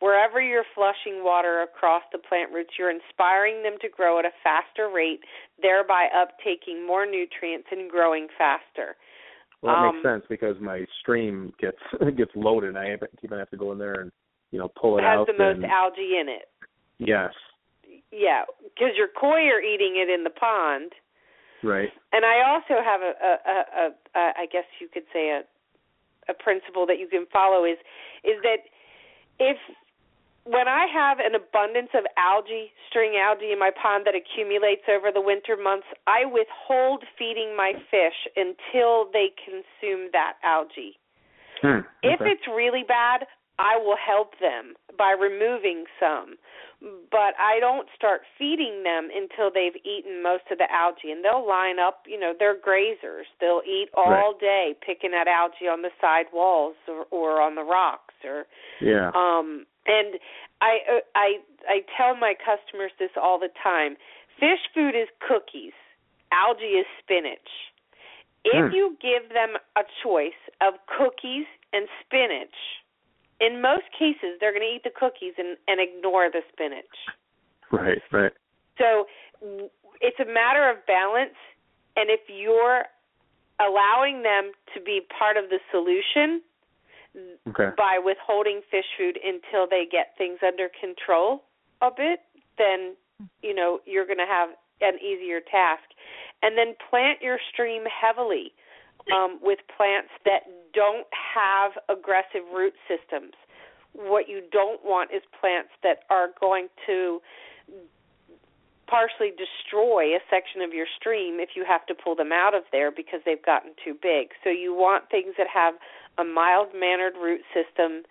wherever you're flushing water across the plant roots, you're inspiring them to grow at a faster rate, thereby uptaking more nutrients and growing faster. Well, that Um, makes sense because my stream gets gets loaded, and I have, even have to go in there and you know pull it It has out. the most and, algae in it. yes, Yeah, because your koi are eating it in the pond. right. And I also have a, a, a, a, a I guess you could say a, a principle that you can follow is, is that if when I have an abundance of algae, string algae in my pond that accumulates over the winter months, I withhold feeding my fish until they consume that algae. Hmm. If it's really bad, I will help them by removing some. But I don't start feeding them until they've eaten most of the algae. And they'll line up, you know, they're grazers. They'll eat all day picking at algae on the side walls or, or on the rocks or yeah, um and I uh, I I tell my customers this all the time. Fish food is cookies. Algae is spinach. If Hmm. you give them a choice of cookies and spinach, in most cases they're going to eat the cookies and and ignore the spinach. right, right. So it's a matter of balance and if you're allowing them to be part of the solution Okay. by withholding fish food until they get things under control a bit, then you know you're going to have an easier task. And then plant your stream heavily um, with plants that don't have aggressive root systems. What you don't want is plants that are going to partially destroy a section of your stream if you have to pull them out of there because they've gotten too big. So you want things that have a mild mannered root system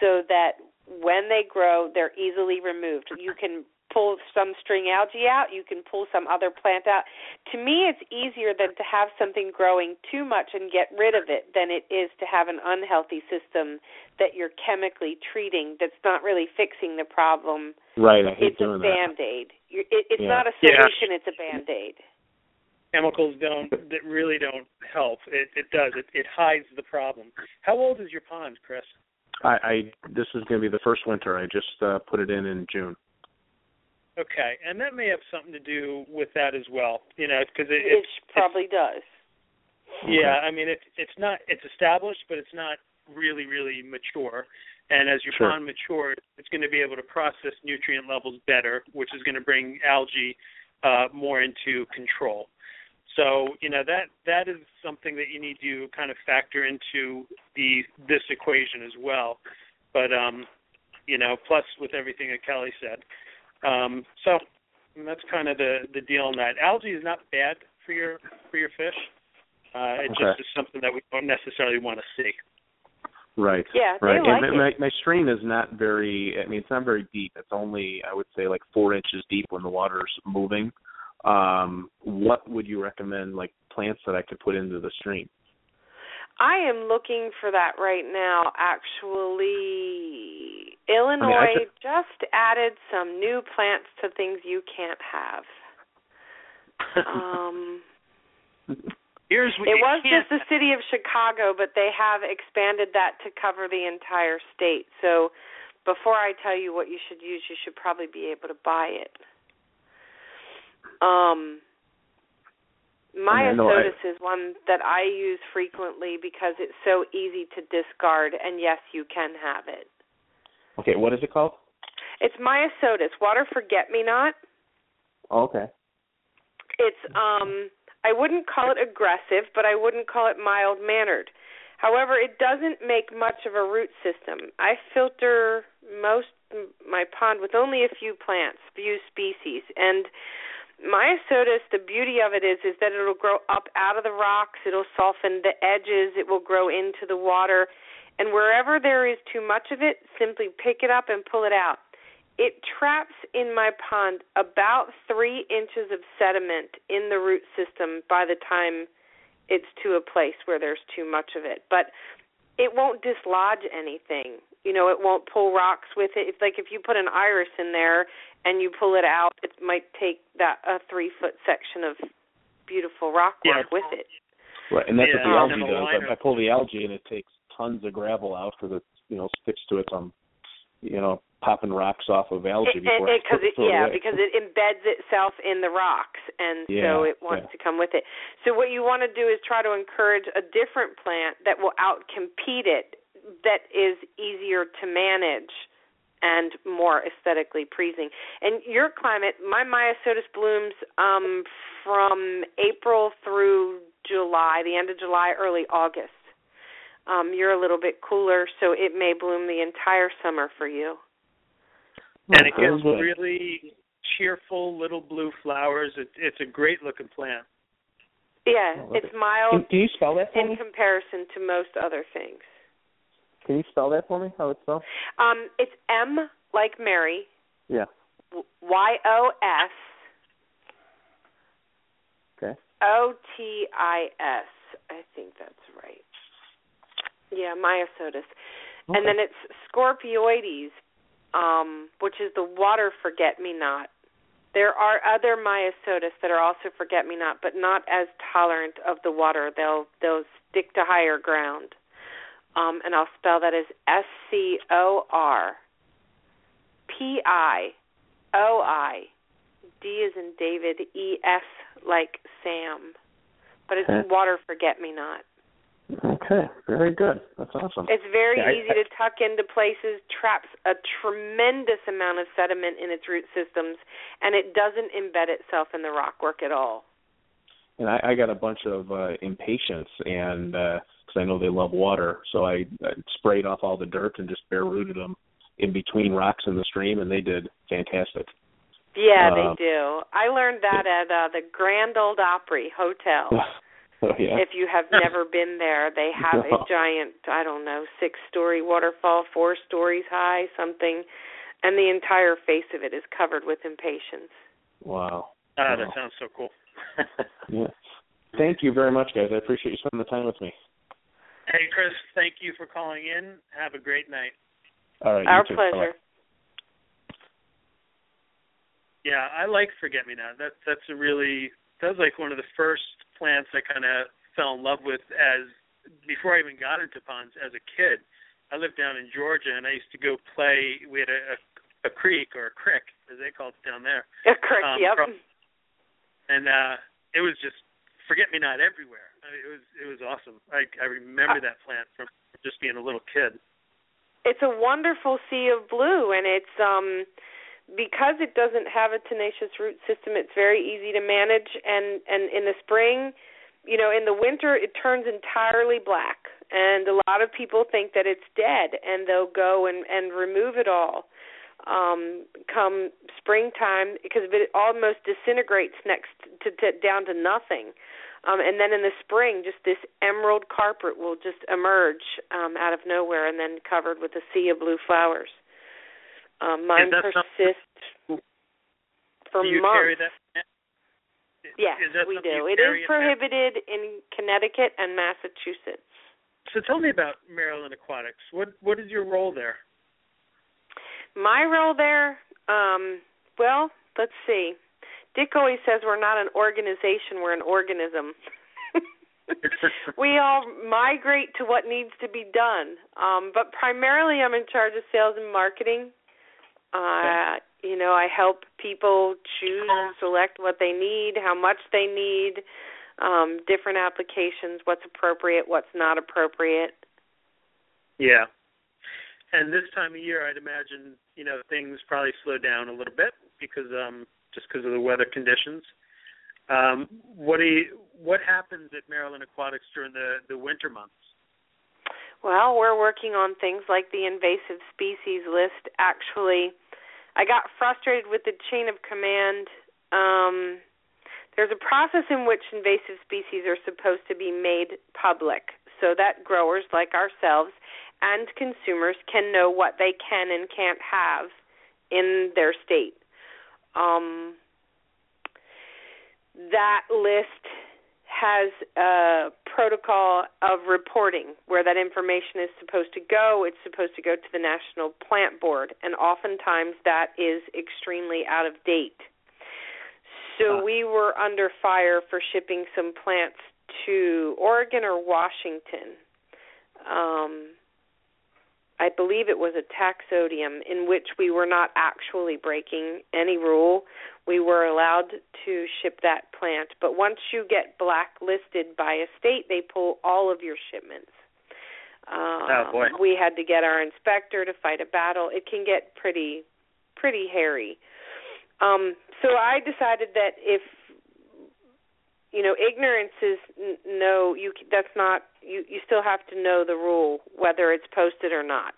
so that when they grow they're easily removed. You can pull some string algae out, you can pull some other plant out. To me it's easier than to have something growing too much and get rid of it than it is to have an unhealthy system that you're chemically treating that's not really fixing the problem Right. I hate that. it's a doing that. band aid. It, it's Yeah. not a Yeah. solution; it's a band aid. Chemicals don't that really don't help. It it does. It it hides the problem. How old is your pond, Chris? I, I this is going to be the first winter. I just uh, put it in in June. Okay, and that may have something to do with that as well. You know, because it, It it's probably does. Yeah, I mean it's it's not it's established, but it's not really really mature. And as your Sure. pond matures, it's going to be able to process nutrient levels better, which is going to bring algae uh, more into control. So you know that that is something that you need to kind of factor into the this equation as well. But um, you know, plus with everything that Kelly said. Um, so that's kind of the the deal on that. Algae is not bad for your for your fish. Uh, it Okay. just is something that we don't necessarily want to see. Right. Yeah, they right. like and it. my my stream is not very. I mean, it's not very deep. It's only I would say like four inches deep when the water's moving. Um, what would you recommend, like plants that I could put into the stream? I am looking for that right now. Actually, Illinois could- just added some new plants to things you can't have. Um, Here's what it was can't just the city of Chicago, but they have expanded that to cover the entire state. So, before I tell you what you should use, you should probably be able to buy it. Um, I know I- is one that I use frequently because it's so easy to discard, and yes, you can have it. Okay, what is it called? It's Myosotis, water forget me not. Oh, okay. It's um I wouldn't call it aggressive, but I wouldn't call it mild mannered. However, it doesn't make much of a root system. I filter most my pond with only a few plants, few species, and Myosotis, the beauty of it is is that it'll grow up out of the rocks, it'll soften the edges, it will grow into the water, and wherever there is too much of it, simply pick it up and pull it out. It traps in my pond about three inches of sediment in the root system by the time it's to a place where there's too much of it. But it won't dislodge anything. You know, it won't pull rocks with it. It's like if you put an iris in there and you pull it out, it might take that a three foot section of beautiful rock work Yeah. with it. Right, and that's Yeah, what the algae does. liner- I, I pull the algae and it takes tons of gravel out because it you know sticks to it. I'm you know popping rocks off of algae it, before it, I it, it yeah away. because it embeds itself in the rocks and Yeah, so it wants yeah. to come with it so what you want to do is try to encourage a different plant that will outcompete it that is easier to manage and more aesthetically pleasing and your climate my myosotis blooms um from april through july the end of july early august um you're a little bit cooler so it may bloom the entire summer for you and it gets really cheerful little blue flowers. It, it's a great looking plant. Yeah, it's mild Can, can you spell that in comparison to most other things. Can you spell that for me? How it's spelled? Um, it's M like Mary, Yeah. Y O S Okay. O T I S. I think that's right. Yeah, myosotis. And then it's Scorpioides, um, which is the water forget me not. There are other myosotis that are also forget me not, but not as tolerant of the water. They'll they'll stick to higher ground. Um, and I'll spell that as S C O R P I O I D is in David E S like Sam. But it's Okay. water forget me not. Okay. Very good. That's awesome. It's very Yeah, I- easy to tuck into places, traps a tremendous amount of sediment in its root systems, and it doesn't embed itself in the rock work at all. and I, I got a bunch of uh, impatiens, and because I know they love water, so I, I sprayed off all the dirt and just bare rooted them in between rocks in the stream, and they did fantastic. Yeah, Uh, they do. I learned that at uh, the Grand Ole Opry Hotel. oh yeah. If you have never been there, they have a giant, I don't know, six story waterfall, four stories high, something, and the entire face of it is covered with impatiens. wow. Ah, Wow. that sounds so cool. Yeah. Thank you very much, guys. I appreciate you spending the time with me. Hey, Chris, thank you for calling in. Have a great night. All right. Our too. pleasure. Bye-bye. Yeah, I like Forget Me Not. That that's a really that was like one of the first plants I kind of fell in love with as before I even got into ponds as a kid. I lived down in Georgia and I used to go play. We had a, a, a creek or a crick as they call it down there, Correct. Um, yep. from- and uh it was just Forget Me Not everywhere. I mean, it was it was awesome. I I remember that plant from just being a little kid. it's a wonderful sea of blue and it's um because it doesn't have a tenacious root system it's very easy to manage and and in the spring you know in the winter it turns entirely black and a lot of people think that it's dead and they'll go and and remove it all um come springtime because it almost disintegrates next to, to down to nothing um and then in the spring just this emerald carpet will just emerge um out of nowhere and then covered with a sea of blue flowers um mine that something- persist for do you months carry that? yes we do it is prohibited in connecticut and massachusetts So tell me about Maryland Aquatics. What what is your role there? My role there, um, well, let's see. Dick always says we're not an organization, we're an organism. we all migrate to what needs to be done. Um, but primarily I'm in charge of sales and marketing. Uh, you know, I help people choose and select what they need, how much they need, um, different applications, what's appropriate, what's not appropriate. Yeah. And this time of year, I'd imagine you know things probably slow down a little bit because um just because of the weather conditions. Um, what do you, what happens at Maryland Aquatics during the the winter months? Well, we're working on things like the invasive species list. Actually, I got frustrated with the chain of command. Um, there's a process in which invasive species are supposed to be made public so that growers like ourselves and consumers can know what they can and can't have in their state. Um, that list has a protocol of reporting where that information is supposed to go. It's supposed to go to the National Plant Board, and oftentimes that is extremely out of date. So we were under fire for shipping some plants to Oregon or Washington. um, I believe it was a taxodium in which we were not actually breaking any rule. We were allowed to ship that plant, but once you get blacklisted by a state, they pull all of your shipments. Um, oh boy. We had to get our inspector to fight a battle. It can get pretty pretty hairy. Um, so I decided that if you know ignorance is n- no you that's not you you still have to know the rule whether it's posted or not.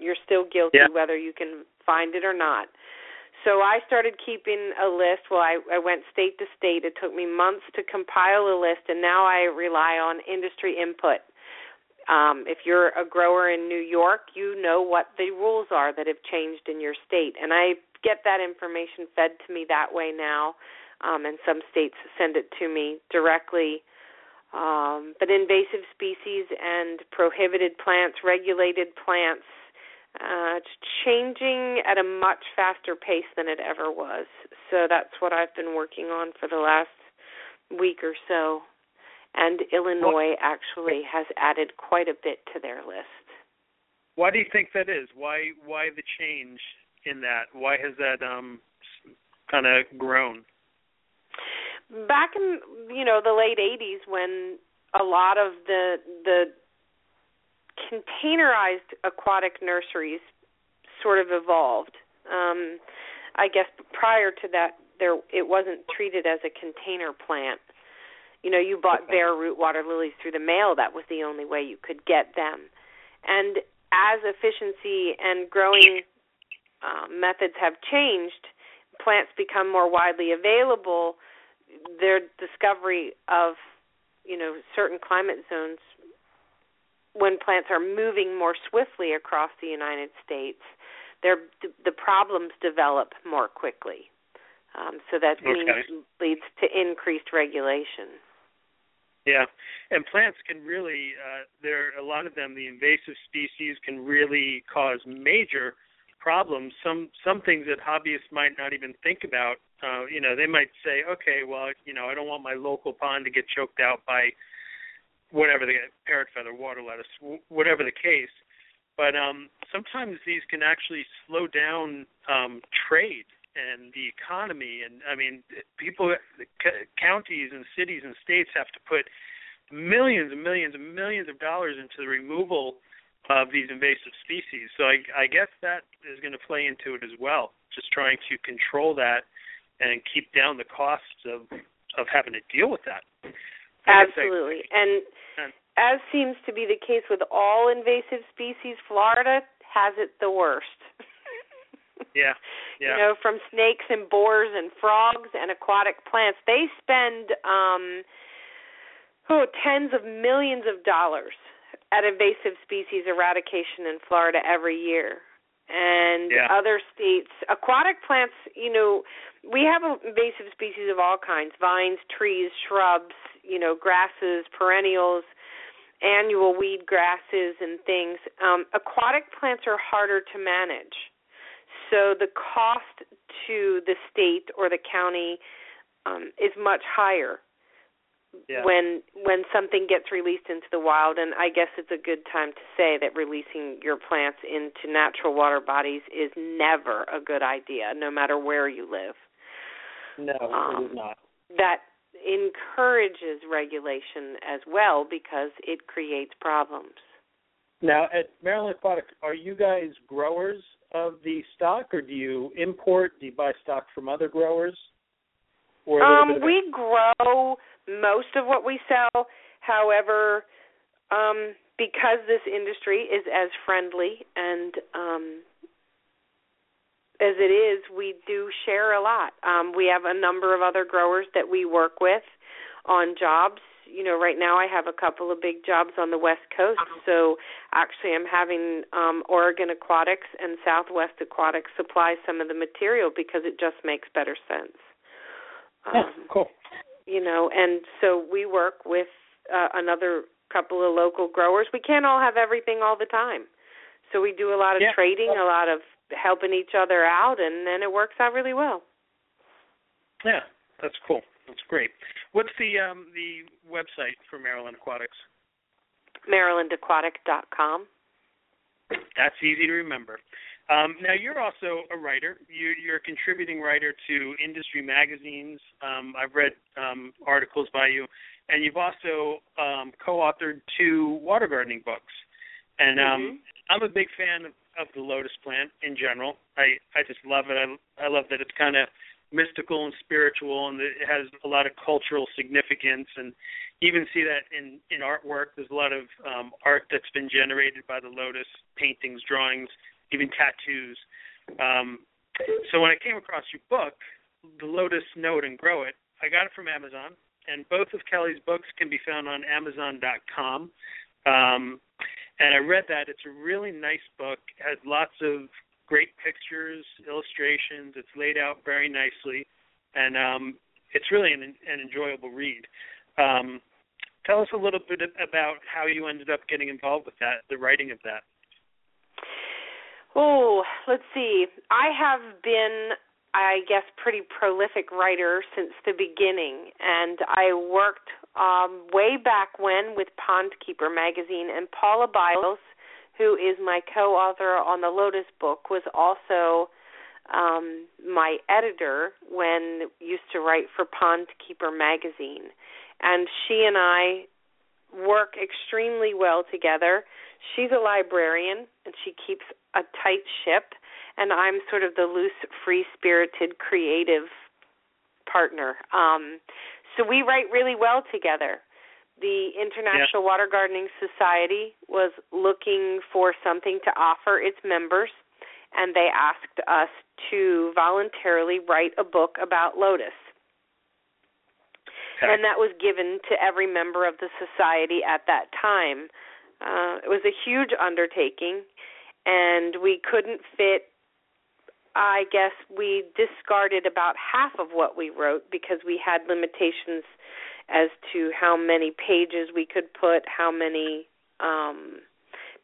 You're still guilty yeah. whether you can find it or not. So i started keeping a list. Well i i went state to state. It took me months to compile a list and now i rely on industry input. Um, if you're a grower in New York, you know what the rules are that have changed in your state, and I get that information fed to me that way now um, and some states send it to me directly. Um, but invasive species and prohibited plants, regulated plants, uh, it's changing at a much faster pace than it ever was. So that's what I've been working on for the last week or so. And Illinois actually has added quite a bit to their list. Why do you think that is? Why why the change in that? Why has that um kind of grown? Back in you know the late 80s when a lot of the the containerized aquatic nurseries sort of evolved. Um i guess prior to that there it wasn't treated as a container plant. You know you bought bare root water lilies through the mail. That was the only way you could get them. And as efficiency and growing um, methods have changed plants become more widely available their discovery of you know certain climate zones when plants are moving more swiftly across the United States, their the problems develop more quickly. Um, so that okay. means, leads to increased regulation. Yeah, and plants can really uh, there a lot of them the invasive species can really cause major problems. Some some things that hobbyists might not even think about. Uh, you know, they might say, okay, well, you know, I don't want my local pond to get choked out by whatever the parrot feather, water lettuce, whatever the case. But um, sometimes these can actually slow down um, trade and the economy. And I mean, people, c- counties and cities and states have to put millions and millions and millions of dollars into the removal of these invasive species. So I, I guess that is going to play into it as well. Just trying to control that and keep down the costs of of having to deal with that. Absolutely, and, and as seems to be the case with all invasive species, Florida has it the worst. yeah, yeah. You know, from snakes and boars and frogs and aquatic plants, they spend um oh tens of millions of dollars at invasive species eradication in Florida every year. And yeah. other states, aquatic plants, you know, we have invasive species of all kinds vines, trees, shrubs, you know, grasses, perennials, annual weed grasses, and things. Um, aquatic plants are harder to manage. So the cost to the state or the county um, is much higher yeah. when when something gets released into the wild and I guess it's a good time to say that releasing your plants into natural water bodies is never a good idea no matter where you live. No, um, it is not. That encourages regulation as well because it creates problems. Now, at Maryland Aquatic, are you guys growers of the stock, or do you import? Do you buy stock from other growers? Or um, we grow most of what we sell. However, um, because this industry is as friendly and um, as it is, we do share a lot. Um, we have a number of other growers that we work with on jobs. You know, right now I have a couple of big jobs on the West Coast. So actually, I'm having um, Oregon Aquatics and Southwest Aquatics supply some of the material because it just makes better sense. Um, yeah, cool you know, and so we work with uh, another couple of local growers. We can't all have everything all the time. So we do a lot of yeah. trading, a lot of helping each other out and then it works out really well. Yeah, that's cool. That's great. What's the um the website for Maryland Aquatics? MarylandAquatic.com. That's easy to remember. Um, now you're also a writer. You're, you're, a contributing writer to industry magazines. Um, I've read um, articles by you, and you've also um, co-authored two water gardening books. And um, mm-hmm. I'm a big fan of, of the lotus plant in general. I I just love it. I I love that it's kind of mystical and spiritual, and it has a lot of cultural significance. And even see that in in artwork. There's a lot of um, art that's been generated by the lotus, paintings, drawings, even tattoos. Um, so when I came across your book, The Lotus Know It and Grow It, I got it from Amazon, and both of Kelly's books can be found on Amazon.com. Um, and I read that. It's a really nice book. It has lots of great pictures, illustrations. It's laid out very nicely, and um, it's really an, an enjoyable read. Um, tell us a little bit about how you ended up getting involved with that, the writing of that. Oh, let's see. I have been, I guess, pretty prolific writer since the beginning, and I worked um, way back when with Pond Keeper magazine, and Paula Biles, who is my co-author on the Lotus book, was also um, my editor when used to write for Pond Keeper magazine, and she and I work extremely well together. She's a librarian and she keeps a tight ship, and I'm sort of the loose, free-spirited, creative partner. Um, so we write really well together. The International yeah. Water Gardening Society was looking for something to offer its members, and they asked us to voluntarily write a book about lotus. Okay. And that was given to every member of the society at that time. Uh, it was a huge undertaking, and we couldn't fit I guess we discarded about half of what we wrote because we had limitations as to how many pages we could put, how many um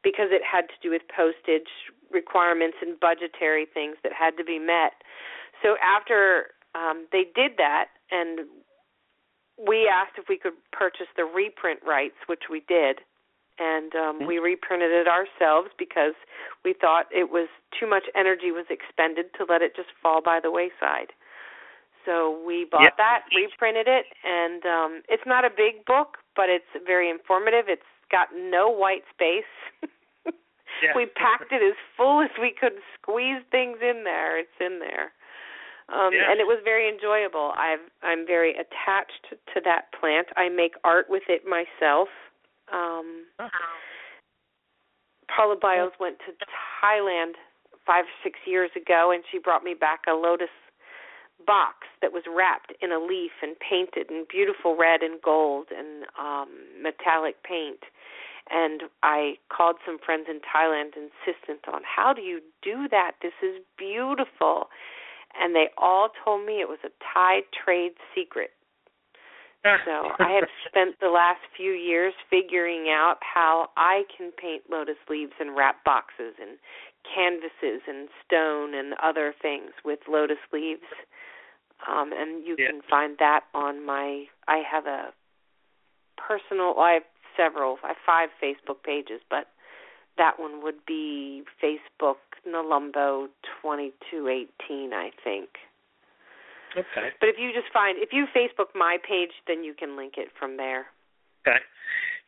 because it had to do with postage requirements and budgetary things that had to be met. So after um they did that and we asked if we could purchase the reprint rights, which we did and um, we reprinted it ourselves because we thought it was too much energy was expended to let it just fall by the wayside. So we bought that, reprinted it, and um, it's not a big book, but it's very informative. It's got no white space. yeah. We packed it as full as we could squeeze things in there. It's in there. Um, yeah. and it was very enjoyable. I've I'm very attached to that plant. I make art with it myself. Um, Paula Biles went to Thailand five or six years ago, and she brought me back a lotus box that was wrapped in a leaf and painted in beautiful red and gold and um metallic paint. And I called some friends in Thailand insistent on how do you do that? This is beautiful. And they all told me it was a Thai trade secret so I have spent the last few years figuring out how I can paint lotus leaves and wrap boxes and canvases and stone and other things with lotus leaves. Um, and you yeah. can find that on my. I have a personal. I have several. I have five Facebook pages, but that one would be Facebook Nelumbo twenty two eighteen, I think. Okay. But if you just find if you Facebook my page, then you can link it from there. Okay.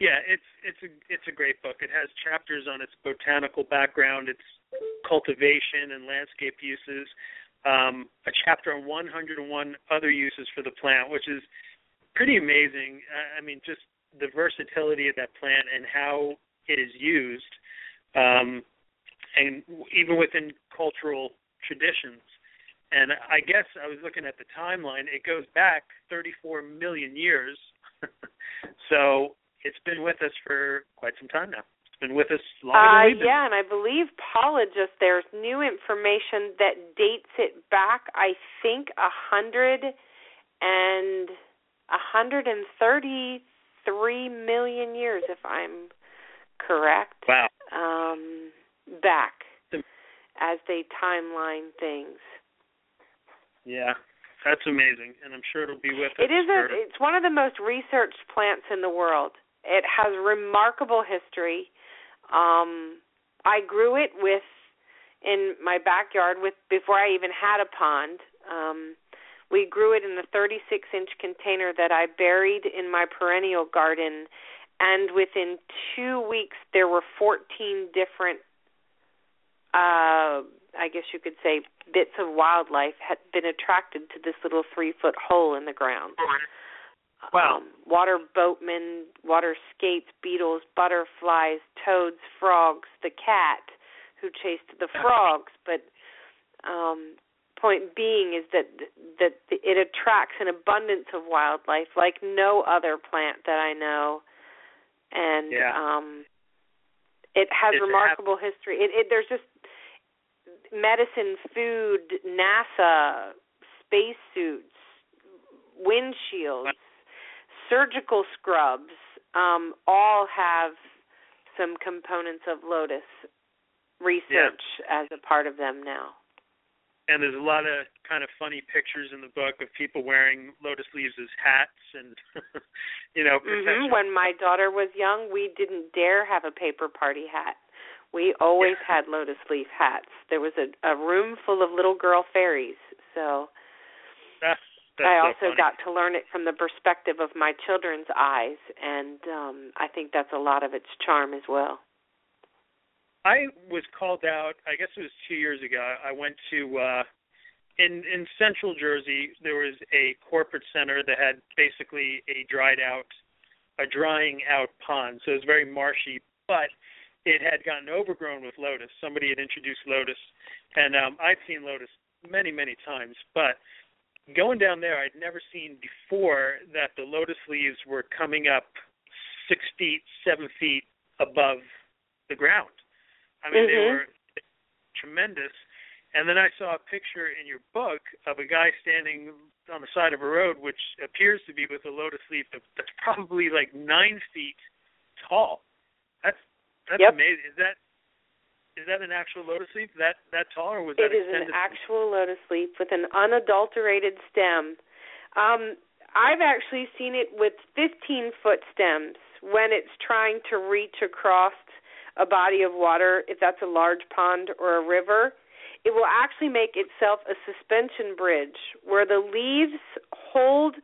Yeah, it's it's a it's a great book. It has chapters on its botanical background, its cultivation and landscape uses, um, a chapter on 101 other uses for the plant, which is pretty amazing. I mean, just the versatility of that plant and how it is used, um, and even within cultural traditions. And I guess I was looking at the timeline. It goes back 34 million years. so it's been with us for quite some time now. It's been with us longer uh, than. Yeah, and I believe Paula just there's new information that dates it back. I think a hundred and a hundred and thirty-three million years, if I'm correct. Wow. Um, back as they timeline things. Yeah, that's amazing, and I'm sure it'll be with us. It is a. It's one of the most researched plants in the world. it has remarkable history. Um, I grew it with in my backyard with before I even had a pond. Um, we grew it in a 36 inch container that I buried in my perennial garden, and within two weeks there were 14 different, uh, I guess you could say, bits of wildlife had been attracted to this little three foot hole in the ground. Wow. Um, water boatmen, water skates, beetles, butterflies, toads, frogs, the cat who chased the frogs. But um, point being is that that it attracts an abundance of wildlife like no other plant that I know, and yeah. um, it has It's remarkable history. It, it there's just medicine, food, NASA, spacesuits, windshields, surgical scrubs, um, all have some components of lotus research as a part of them now. And there's a lot of kind of funny pictures in the book of people wearing lotus leaves as hats and you know hmm. When my daughter was young, we didn't dare have a paper party hat. We always had lotus leaf hats. There was a, a room full of little girl fairies. So That's, that's I also funny. got to learn it from the perspective of my children's eyes, and um, I think that's a lot of its charm as well. I was called out. I guess it was two years ago. I went to uh, in in Central Jersey. There was a corporate center that had basically a dried out, a drying out pond. So it was very marshy, but it had gotten overgrown with lotus. Somebody had introduced lotus, and um, I'd seen lotus many many times, but going down there, I'd never seen before that the lotus leaves were coming up six feet, seven feet above the ground. I mean, they Mhm. were tremendous. And then I saw a picture in your book of a guy standing on the side of a road, which appears to be with a lotus leaf that's probably like nine feet tall. That's Yep. amazing. Is that is that an actual lotus leaf that that tall, or was that It is an actual lotus leaf with an unadulterated stem. Um, I've actually seen it with 15 foot stems when it's trying to reach across a body of water, if that's a large pond or a river. It will actually make itself a suspension bridge where the leaves hold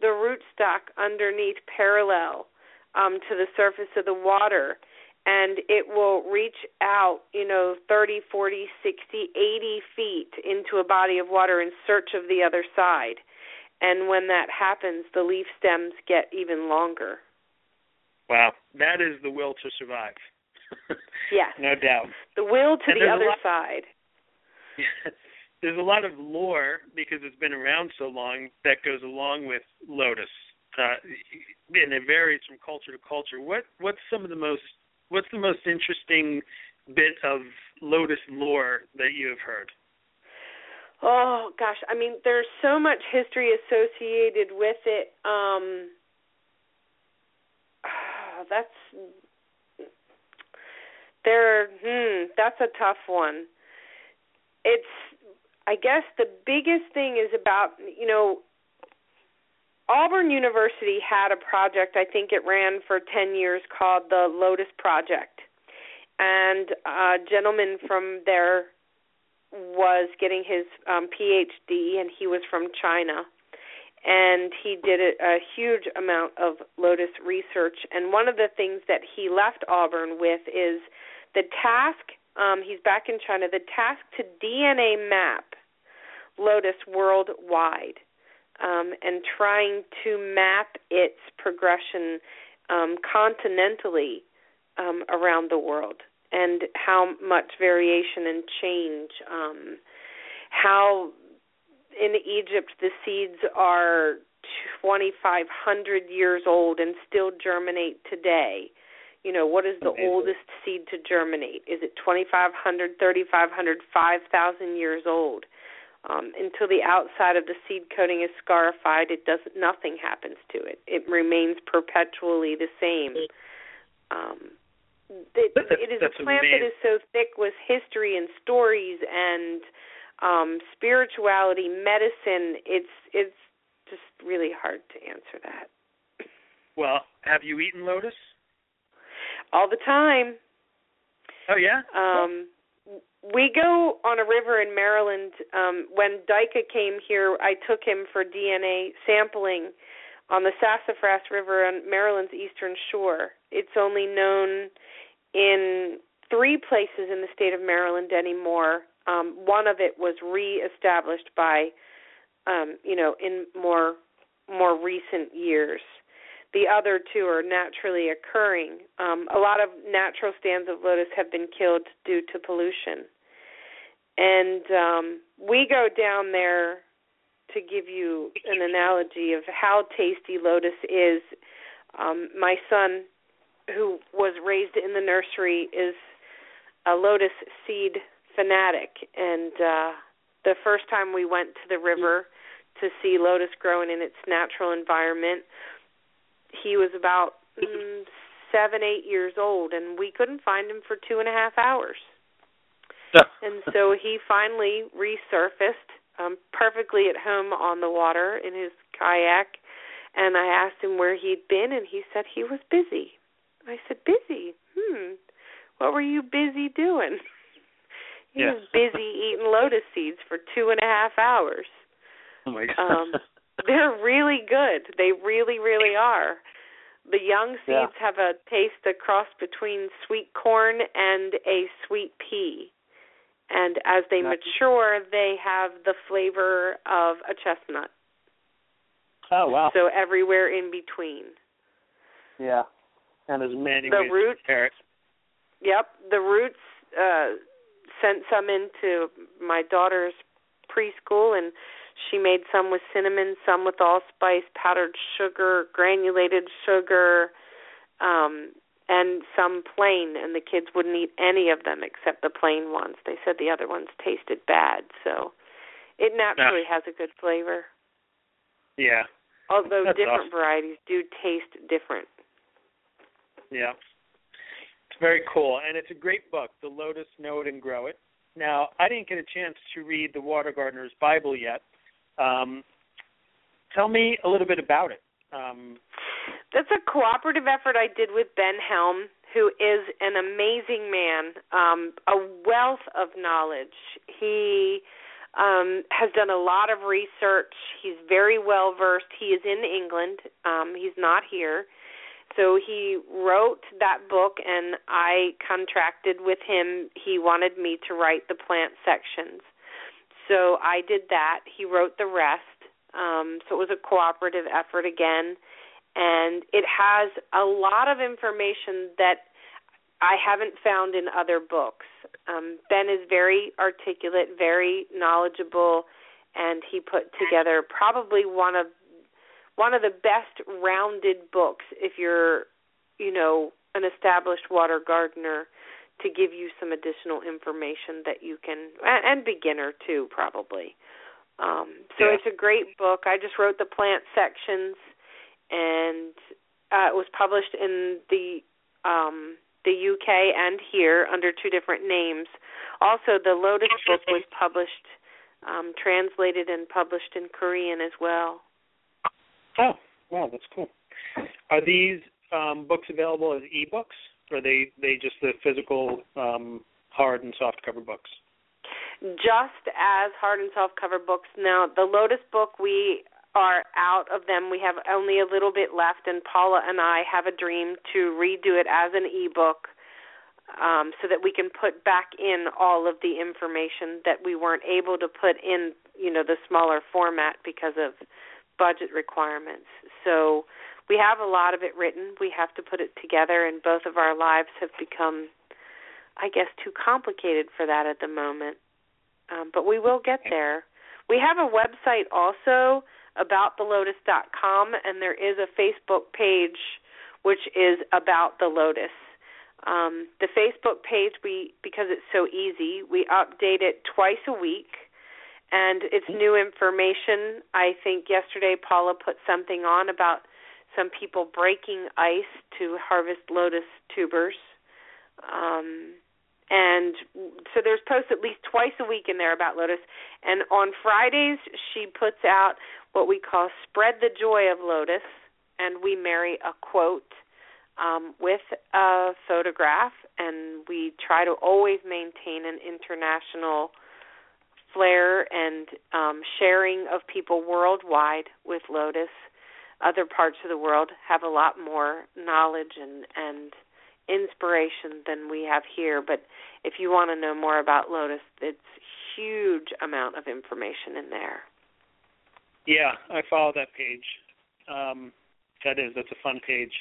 the rootstock underneath parallel um, to the surface of the water and it will reach out, you know, 30, 40, 60, 80 feet into a body of water in search of the other side. And when that happens, the leaf stems get even longer. Wow, that is the will to survive. Yes. no doubt. The will to And the other lot- side. There's a lot of lore because it's been around so long that goes along with lotus, uh, and it varies from culture to culture. What what's some of the most what's the most interesting bit of lotus lore that you have heard? Oh gosh, I mean there's so much history associated with it. Um that's there hmm, that's a tough one. It's I guess the biggest thing is about, you know, Auburn University had a project, I think it ran for 10 years called the Lotus Project. And a gentleman from there was getting his um, PhD, and he was from China. And he did a, a huge amount of lotus research. And one of the things that he left Auburn with is the task. Um, he's back in China. The task to DNA map lotus worldwide, um, and trying to map its progression um, continentally um, around the world and how much variation and change. Um, how in Egypt the seeds are 2,500 years old and still germinate today. You know, what is the Amazing. oldest seed to germinate? Is it 2,500, 3,500, 5,000 years old? Um, until the outside of the seed coating is scarified, it does nothing happens to it. It remains perpetually the same. Um, it, That's- it is a plant that amazing. is so thick with history and stories and um, spirituality, medicine. It's it's just really hard to answer that. Well, have you eaten lotus? All the time. Oh yeah. Um, we go on a river in Maryland. Um, when Dyka came here, I took him for DNA sampling on the Sassafras River on Maryland's eastern shore. It's only known in three places in the state of Maryland anymore. Um, one of it was reestablished by, um, you know, in more more recent years. The other two are naturally occurring. Um, a lot of natural stands of lotus have been killed due to pollution. And um, we go down there to give you an analogy of how tasty lotus is. Um, my son, who was raised in the nursery, is a lotus seed fanatic, and uh, the first time we went to the river to see lotus growing in its natural environment, he was about mm, seven, eight years old, and we couldn't find him for two and a half hours. and so he finally resurfaced um perfectly at home on the water in his kayak and I asked him where he'd been and he said he was busy. I said, Busy? Hmm. What were you busy doing? he yeah. was busy eating lotus seeds for two and a half hours. Oh my god. Um they're really good. They really, really are. The young seeds Yeah. have a taste a cross between sweet corn and a sweet pea. And as they mature, they have the flavor of a chestnut. Oh wow. So everywhere in between. Yeah. And as Many the ways roots-. Yep, the roots uh sent some into my daughter's preschool and she made some with cinnamon, some with allspice, powdered sugar, granulated sugar, um and some plain and the kids wouldn't eat any of them except the plain ones. They said the other ones tasted bad. So it naturally has a good flavor. Yeah. Although That's different awesome. varieties do taste different. Yeah. It's very cool. And it's a great book, The Lotus Know It and Grow It. Now, I didn't get a chance to read the Water Gardener's Bible yet. Um, tell me a little bit about it. Um, That's a cooperative effort I did with Ben Helm, who is an amazing man, um, a wealth of knowledge. He um, has done a lot of research. He's very well versed. He is in England. Um, he's not here. So he wrote that book, and I contracted with him. He wanted me to write the plant sections. So I did that. He wrote the rest. Um, so it was a cooperative effort again and it has a lot of information that I haven't found in other books. Um, ben is very articulate, very knowledgeable, and he put together probably one of one of the best rounded books if you're, you know, an established water gardener to give you some additional information that you can and, and beginner too probably. Um, so Yeah. it's a great book. I just wrote the plant sections and uh, it was published in the um, the UK and here under two different names. Also, the Lotus book was published, um, translated and published in Korean as well. oh, wow, that's cool. Are these um, books available as ebooks, or are they they just the physical um, hard and soft cover books? Just as hard and soft cover books. Now, the Lotus book we are out of them. We have only a little bit left, and Paula and I have a dream to redo it as an ebook um, so that we can put back in all of the information that we weren't able to put in, you know, the smaller format because of budget requirements. So we have a lot of it written. We have to put it together, and both of our lives have become, I guess, too complicated for that at the moment. Um, but we will get there. We have a website also aboutthelotus.com, and there is a Facebook page which is about the lotus. Um, the Facebook page, we because it's so easy, we update it twice a week, and it's new information. I think yesterday Paula put something on about some people breaking ice to harvest lotus tubers. Um, and so there's posts at least twice a week in there about lotus. And on fridays she puts out what we call spread the joy of lotus. And we marry a quote um, with a photograph, and we try to always maintain an international flair and um, sharing of people worldwide with Lotus. Other parts of the world have a lot more knowledge and and inspiration than we have here. But if you want to know more about Lotus, it's huge amount of information in there. Yeah, I follow that page. Um, that is, that's a fun page.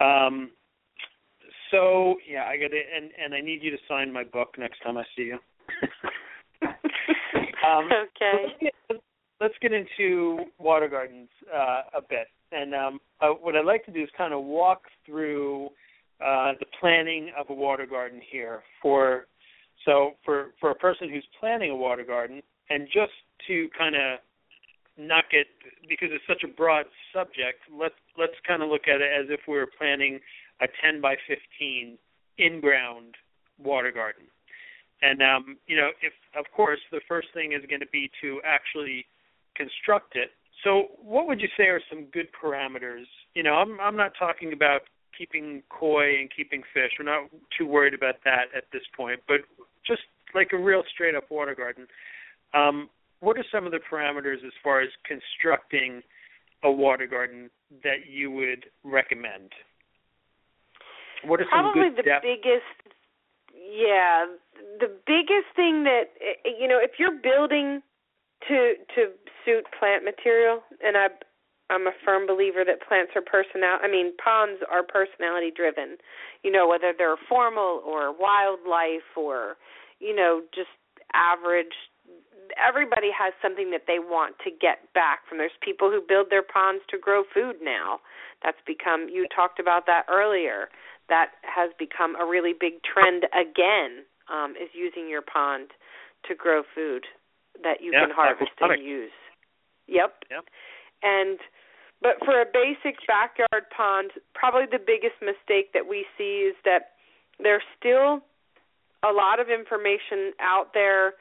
Um, so yeah, I got it, and and I need you to sign my book next time I see you. um, okay. Let's get, let's get into water gardens uh, a bit, and um, uh, what I'd like to do is kind of walk through uh, the planning of a water garden here for so for for a person who's planning a water garden, and just to kind of knock it because it's such a broad subject. Let's let's kind of look at it as if we were planning a 10 by 15 in-ground water garden. And um, you know, if of course the first thing is going to be to actually construct it. So, what would you say are some good parameters? You know, I'm I'm not talking about keeping koi and keeping fish. We're not too worried about that at this point, but just like a real straight up water garden. Um, what are some of the parameters as far as constructing a water garden that you would recommend? What are some Probably good the depth? biggest yeah, the biggest thing that you know, if you're building to to suit plant material and I I'm a firm believer that plants are personal I mean ponds are personality driven. You know, whether they're formal or wildlife or you know, just average everybody has something that they want to get back from. There's people who build their ponds to grow food now. That's become you talked about that earlier. That has become a really big trend again um is using your pond to grow food that you Yeah, can harvest and use. Yep. Yep. And but for a basic backyard pond probably the biggest mistake that we see is that there's still a lot of information out there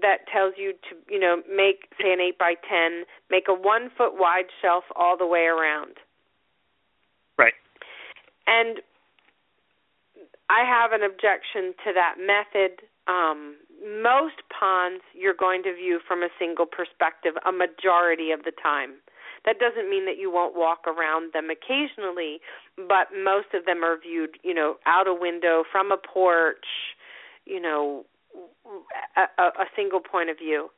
that tells you to you know make say an eight by ten make a one foot wide shelf all the way around. Right. and i have an objection to that method. Um most ponds you're going to view from a single perspective a majority of the time that doesn't mean that you won't walk around them occasionally but most of them are viewed you know out a window from a porch you know a, a, single point of view.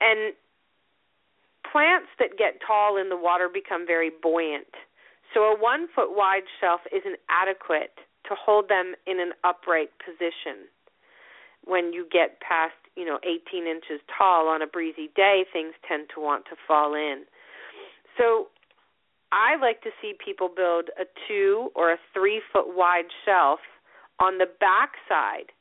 And plants that get tall in the water become very buoyant. So a one foot wide shelf isn't adequate to hold them in an upright position. When you get past, you know, 18 inches tall on a breezy day, things tend to want to fall in. So I like to see people build a two or a three foot wide shelf on the back side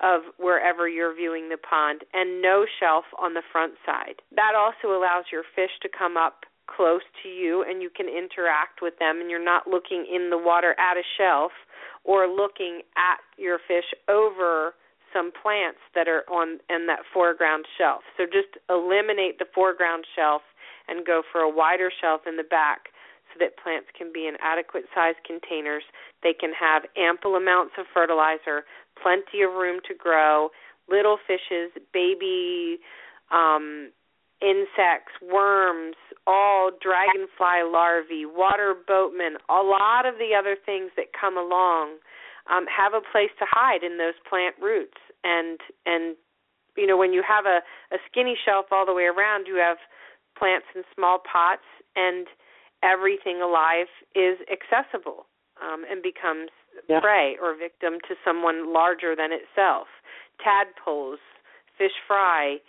of wherever you're viewing the pond and no shelf on the front side. That also allows your fish to come up close to you and you can interact with them and you're not looking in the water at a shelf or looking at your fish over some plants that are on in that foreground shelf. So just eliminate the foreground shelf and go for a wider shelf in the back so that plants can be in adequate size containers. They can have ample amounts of fertilizer, plenty of room to grow, little fishes, baby um, insects, worms, all dragonfly larvae, water boatmen, a lot of the other things that come along um, have a place to hide in those plant roots. And and you know when you have a, a skinny shelf all the way around, you have plants in small pots, and everything alive is accessible um, and becomes Yeah. prey or victim to someone larger than itself. Tadpoles, fish fry.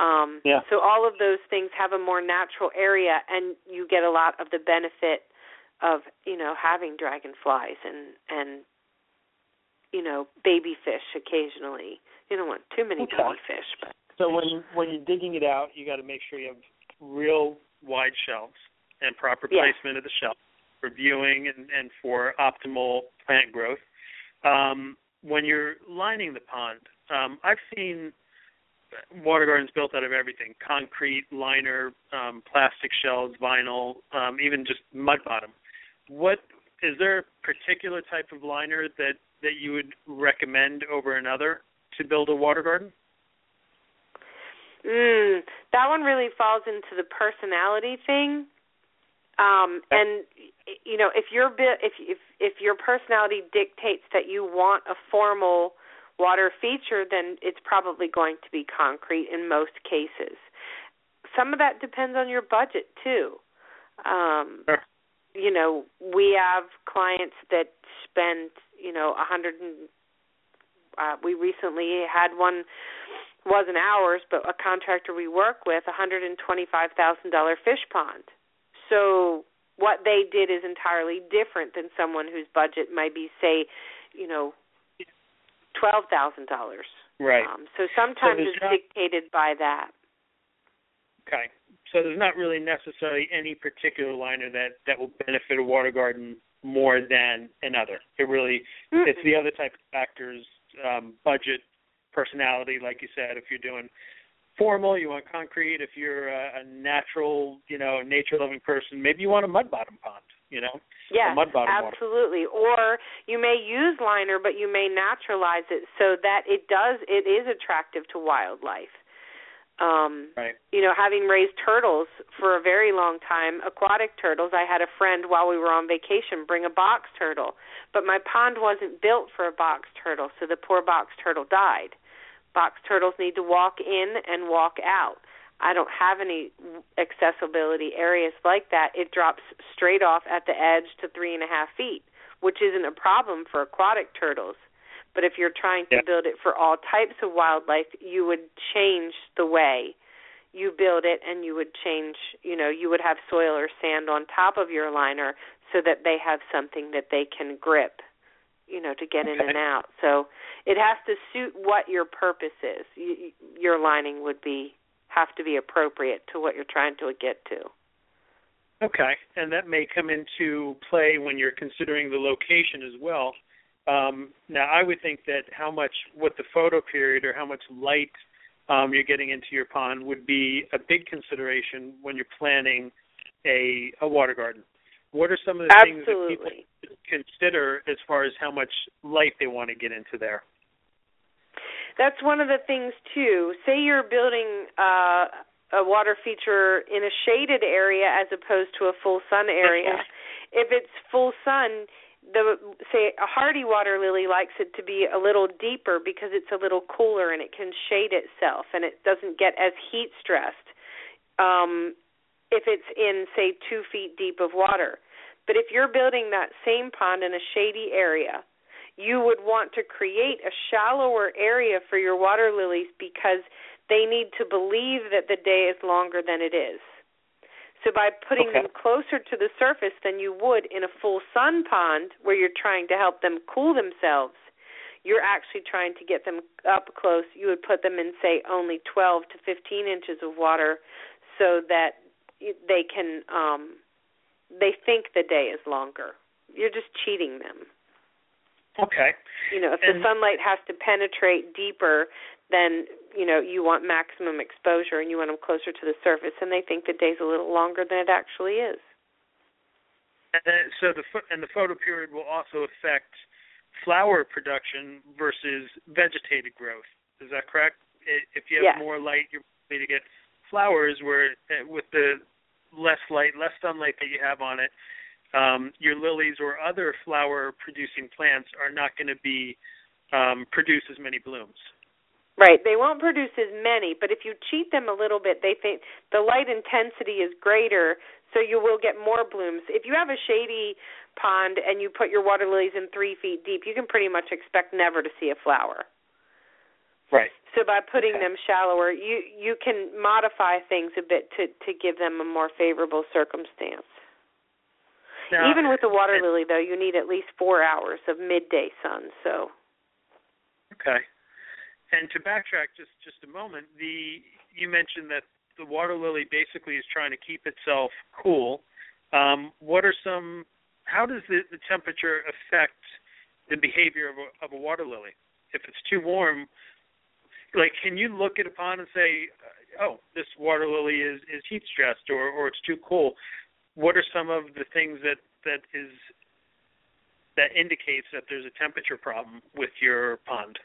Um, Yeah. So all of those things have a more natural area, and you get a lot of the benefit of you know having dragonflies and and you know baby fish occasionally. You don't want too many Okay. baby fish, but So when when you're digging it out, you got to make sure you have real wide shelves and proper Yeah. placement of the shelf for viewing and, and for optimal plant growth. Um, when you're lining the pond, um, I've seen water gardens built out of everything: concrete, liner, um, plastic shells, vinyl, um, even just mud bottom. What is there a particular type of liner that that you would recommend over another to build a water garden? Mm, that one really falls into the personality thing. Um, and you know, if your if if if your personality dictates that you want a formal water feature, then it's probably going to be concrete in most cases. Some of that depends on your budget too. Um, sure. You know, we have clients that spend you know a hundred and uh, we recently had one wasn't ours, but a contractor we work with, a hundred and twenty-five thousand dollar fish pond. So what they did is entirely different than someone whose budget might be, say, you know, twelve thousand dollars. Right. Um, so sometimes so it's not, dictated by that. Okay. So there's not really necessarily any particular liner that that will benefit a water garden more than another. It really Mm-mm. it's the other type of factors, um, budget, personality, like you said. If you're doing formal, you want concrete. If you're a, a natural, you know, nature loving person, maybe you want a mud bottom pond. You know, Yes, mud bottom water. absolutely. Or you may use liner, but you may naturalize it so that it does it is attractive to wildlife. Um, Right. You know, having raised turtles for a very long time, aquatic turtles, I had a friend while we were on vacation bring a box turtle, but my pond wasn't built for a box turtle, so the poor box turtle died. Box turtles need to walk in and walk out. I don't have any accessibility areas like that. It drops straight off at the edge to three and a half feet, which isn't a problem for aquatic turtles. But if you're trying to Yeah. build it for all types of wildlife, you would change the way you build it and you would change, you know, you would have soil or sand on top of your liner so that they have something that they can grip, you know, to get in and out. So it has to suit what your purpose is. You, your lining would be have to be appropriate to what you're trying to get to. Okay, and that may come into play when you're considering the location as well. Um, now, I would think that how much, what the photo period or how much light um, you're getting into your pond would be a big consideration when you're planning a a water garden. What are some of the things that people consider as far as how much light they want to get into there? That's one of the things too. Say you're building uh, a water feature in a shaded area as opposed to a full sun area. If it's full sun, the say a hardy water lily likes it to be a little deeper because it's a little cooler and it can shade itself and it doesn't get as heat stressed. Um, if it's in say two feet deep of water, but if you're building that same pond in a shady area, you would want to create a shallower area for your water lilies because they need to believe that the day is longer than it is. So by putting Okay. them closer to the surface than you would in a full sun pond where you're trying to help them cool themselves, you're actually trying to get them up close. You would put them in say only 12 to 15 inches of water so that they can um they think the day is longer. You're just cheating them. Okay. You know, if the sunlight has to penetrate deeper, then you know you want maximum exposure and you want them closer to the surface, and they think the day's a little longer than it actually is. And then, so the and the photo period will also affect flower production versus vegetated growth. Is that correct? If you have Yes. more light, you're likely to get flowers. Where uh, with the less light, less sunlight that you have on it, um, your lilies or other flower-producing plants are not going to be um, produce as many blooms. Right. They won't produce as many, but if you cheat them a little bit, they think the light intensity is greater, so you will get more blooms. If you have a shady pond and you put your water lilies in three feet deep, you can pretty much expect never to see a flower. Right. So by putting Okay. them shallower, you you can modify things a bit to to give them a more favorable circumstance. Now, Even with the water lily, though, you need at least four hours of midday sun. So Okay. And to backtrack just just a moment, the you mentioned that the water lily basically is trying to keep itself cool. Um, what are some? How does the, the temperature affect the behavior of a, of a water lily? If it's too warm, like can you look at a pond and say, uh, oh, this water lily is is heat stressed or or it's too cool? What are some of the things that that is that indicates that there's a temperature problem with your pond?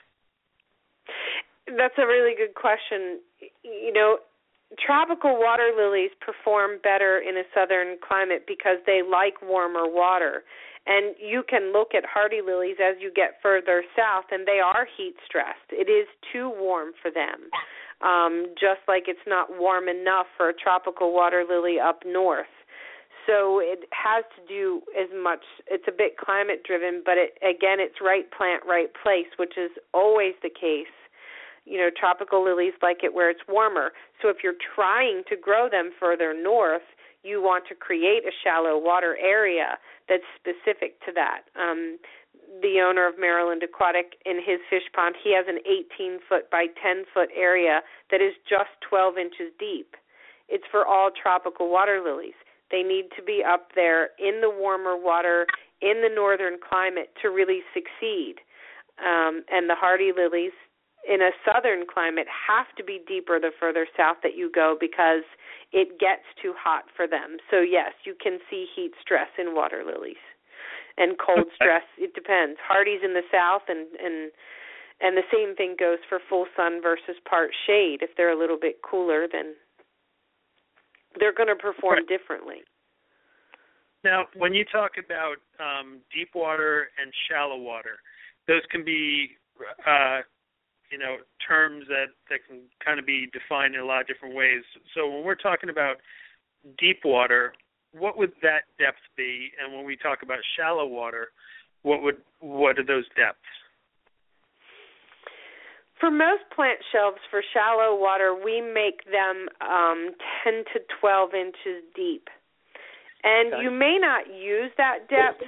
That's a really good question. You know, tropical water lilies perform better in a southern climate because they like warmer water. And you can look at hardy lilies as you get further south, and they are heat stressed. It is too warm for them, um, just like it's not warm enough for a tropical water lily up north. So it has to do as much. It's a bit climate driven, but it, again, it's right plant, right place, which is always the case you know tropical lilies like it where it's warmer so if you're trying to grow them further north you want to create a shallow water area that's specific to that. Um the owner of Maryland Aquatic in his fish pond he has an 18 foot by 10 foot area that is just 12 inches deep. It's for all tropical water lilies. They need to be up there in the warmer water in the northern climate to really succeed. Um, and the hardy lilies in a southern climate have to be deeper the further south that you go because it gets too hot for them. So yes, you can see heat stress in water lilies. And cold stress, it depends. Hardy's in the south and and and the same thing goes for full sun versus part shade. If they're a little bit cooler, then they're going to perform right. differently. Now, when you talk about um, deep water and shallow water, those can be uh, you know terms that that can kind of be defined in a lot of different ways. So when we're talking about deep water, what would that depth be? And when we talk about shallow water, what would what are those depths? For most plant shelves for shallow water, we make them um, 10 to 12 inches deep. And okay. you may not use that depth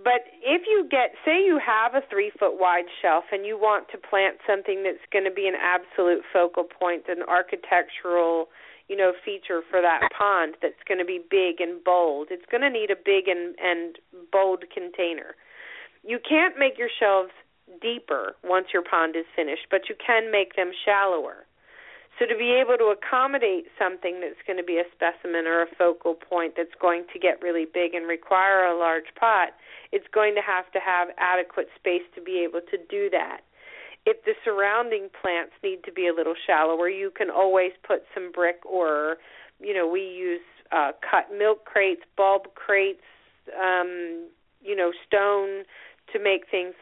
but if you get say you have a three foot wide shelf and you want to plant something that's going to be an absolute focal point an architectural you know feature for that pond that's going to be big and bold it's going to need a big and and bold container. You can't make your shelves deeper once your pond is finished but you can make them shallower so to be able to accommodate something that's going to be a specimen or a focal point that's going to get really big and require a large pot, it's going to have to have adequate space to be able to do that. If the surrounding plants need to be a little shallower, you can always put some brick or, you know, we use uh, cut milk crates, bulb crates, um, you know, stone to make things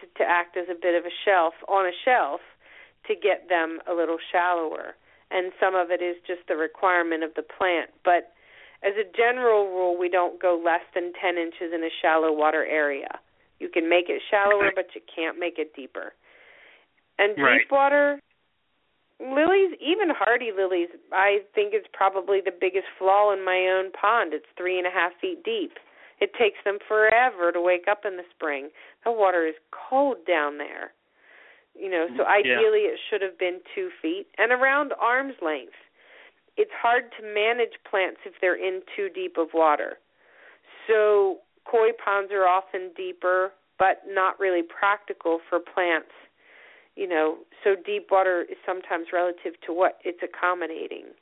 to, to act as a bit of a shelf on a shelf to get them a little shallower. And some of it is just the requirement of the plant. But as a general rule, we don't go less than 10 inches in a shallow water area. You can make it shallower, but you can't make it deeper. And deep water lilies, even hardy lilies, I think is probably the biggest flaw in my own pond. It's three and a half feet deep. It takes them forever to wake up in the spring. The water is cold down there. You know, so ideally yeah. it should have been two feet and around arm's length. It's hard to manage plants if they're in too deep of water. So koi ponds are often deeper, but not really practical for plants. You know, so deep water is sometimes relative to what it's accommodating.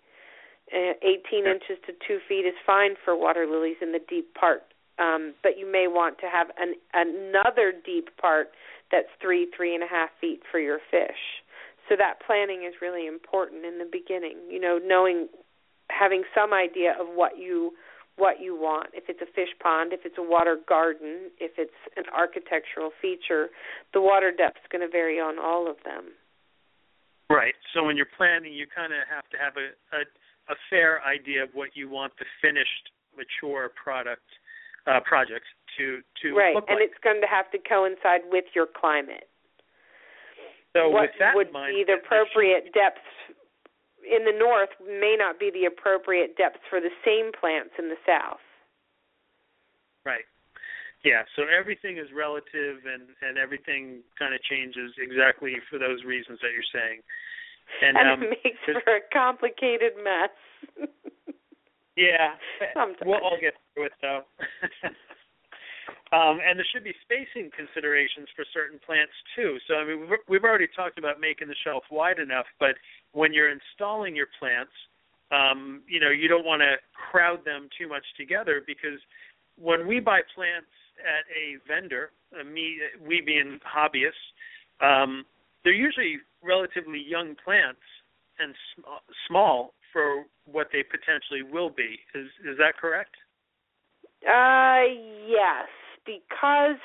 Uh, 18 yeah. inches to two feet is fine for water lilies in the deep part, um, but you may want to have an, another deep part that's three, three and a half feet for your fish. So that planning is really important in the beginning. You know, knowing, having some idea of what you what you want. If it's a fish pond, if it's a water garden, if it's an architectural feature, the water depth is going to vary on all of them. Right. So when you're planning, you kind of have to have a, a a fair idea of what you want the finished, mature product uh, project to to right, and like. it's going to have to coincide with your climate. So what with that would in mind, be the appropriate depths in the north may not be the appropriate depths for the same plants in the south. Right. Yeah, so everything is relative and and everything kind of changes exactly for those reasons that you're saying. And, and um, it makes for a complicated mess. yeah, Sometimes. we'll all get it though. Um, and there should be spacing considerations for certain plants too. So I mean, we've, we've already talked about making the shelf wide enough, but when you're installing your plants, um, you know, you don't want to crowd them too much together because when we buy plants at a vendor, uh, me, we being hobbyists, um, they're usually relatively young plants and sm- small for what they potentially will be. Is is that correct? Uh, yes because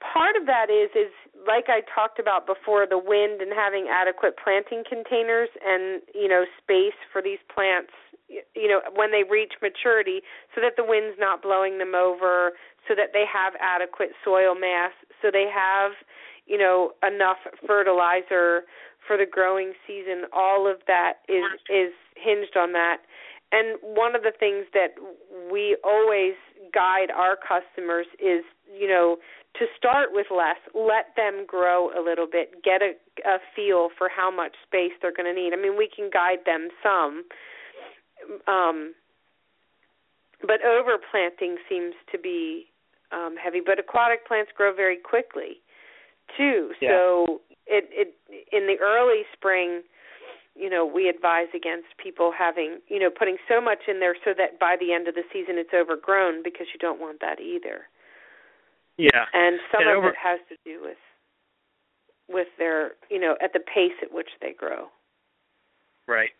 part of that is is like I talked about before the wind and having adequate planting containers and you know space for these plants you know when they reach maturity so that the wind's not blowing them over so that they have adequate soil mass so they have you know enough fertilizer for the growing season. All of that is is hinged on that. And one of the things that we always guide our customers is, you know, to start with less, let them grow a little bit, get a, a feel for how much space they're going to need. I mean, we can guide them some, um, but overplanting seems to be um, heavy. But aquatic plants grow very quickly, too. Yeah. So it, it in the early spring you know we advise against people having you know putting so much in there so that by the end of the season it's overgrown because you don't want that either. Yeah. And some and of over- it has to do with with their you know at the pace at which they grow. Right.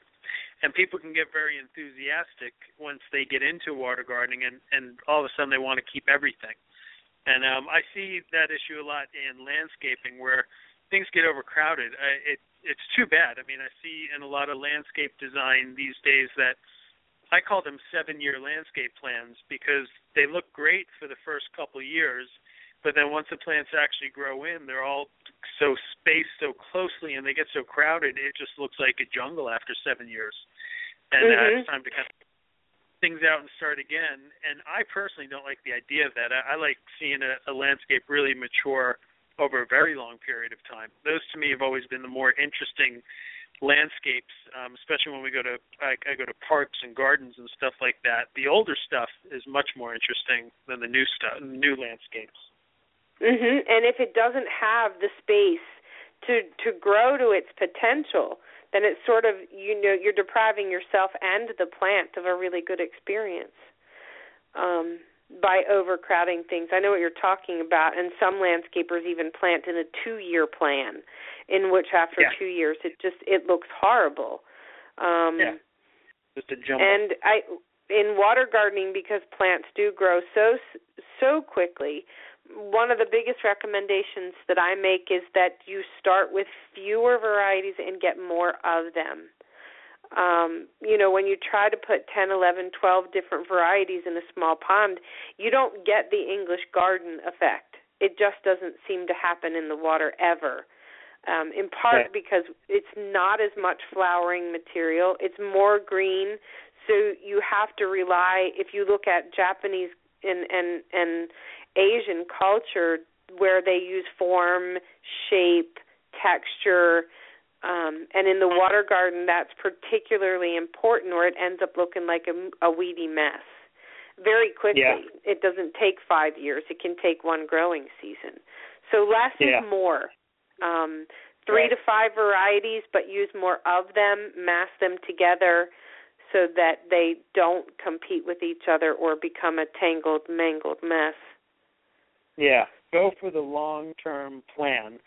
And people can get very enthusiastic once they get into water gardening and and all of a sudden they want to keep everything. And um i see that issue a lot in landscaping where things get overcrowded. I, it it's too bad. I mean, I see in a lot of landscape design these days that I call them seven-year landscape plans because they look great for the first couple of years, but then once the plants actually grow in, they're all so spaced so closely and they get so crowded, it just looks like a jungle after seven years. And mm-hmm. uh, it's time to kind of things out and start again. And I personally don't like the idea of that. I, I like seeing a, a landscape really mature over a very long period of time. Those to me have always been the more interesting landscapes, um, especially when we go to I, I go to parks and gardens and stuff like that. The older stuff is much more interesting than the new stuff, new landscapes. Mhm. And if it doesn't have the space to to grow to its potential, then it's sort of you know you're depriving yourself and the plant of a really good experience. Um by overcrowding things. I know what you're talking about, and some landscapers even plant in a two-year plan, in which after yeah. two years it just it looks horrible. Um, yeah, just a jumble. And I in water gardening because plants do grow so so quickly. One of the biggest recommendations that I make is that you start with fewer varieties and get more of them um, you know, when you try to put 10, 11, 12 different varieties in a small pond, you don't get the English garden effect. It just doesn't seem to happen in the water ever. Um, in part right. because it's not as much flowering material, it's more green, so you have to rely if you look at Japanese and and and Asian culture where they use form, shape, texture, um, and in the water garden, that's particularly important, or it ends up looking like a, a weedy mess very quickly. Yeah. It doesn't take five years; it can take one growing season. So less yeah. is more. Um, three right. to five varieties, but use more of them. Mass them together so that they don't compete with each other or become a tangled, mangled mess. Yeah, go for the long-term plan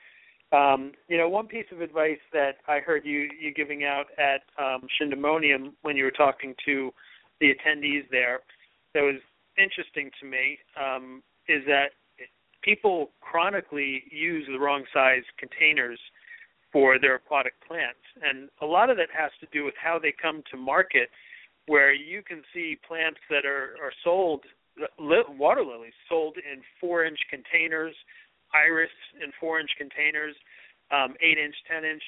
um, you know, one piece of advice that I heard you you giving out at um, Shindemonium when you were talking to the attendees there that was interesting to me um, is that people chronically use the wrong size containers for their aquatic plants, and a lot of that has to do with how they come to market, where you can see plants that are are sold water lilies sold in four inch containers iris in four inch containers, um, eight inch, ten inch.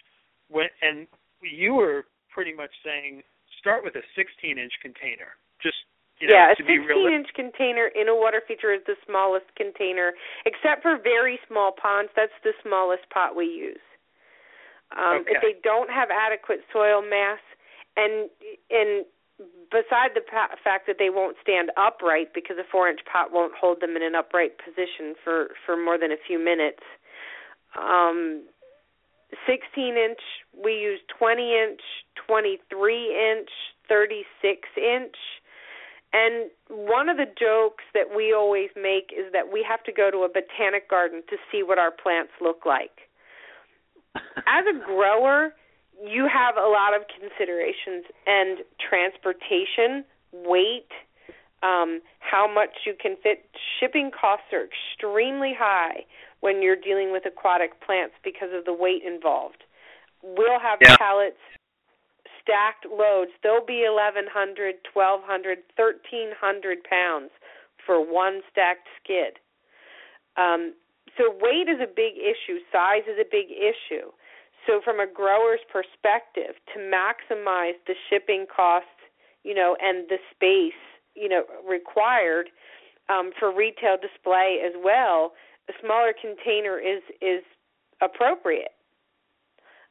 When, and you were pretty much saying start with a 16 inch container. Just you know, yeah, a to 16 inch container in a water feature is the smallest container, except for very small ponds. That's the smallest pot we use. Um, okay. If they don't have adequate soil mass, and and beside the fact that they won't stand upright because a four inch pot won't hold them in an upright position for for more than a few minutes um 16 inch we use 20 inch 23 inch 36 inch and one of the jokes that we always make is that we have to go to a botanic garden to see what our plants look like. As a grower you have a lot of considerations and transportation, weight, um, how much you can fit. Shipping costs are extremely high when you're dealing with aquatic plants because of the weight involved. We'll have yeah. pallets stacked loads. They'll be 1,100, 1,200, 1,300 pounds for one stacked skid. Um, so weight is a big issue. Size is a big issue. So, from a grower's perspective, to maximize the shipping costs, you know, and the space, you know, required um, for retail display as well, a smaller container is is appropriate,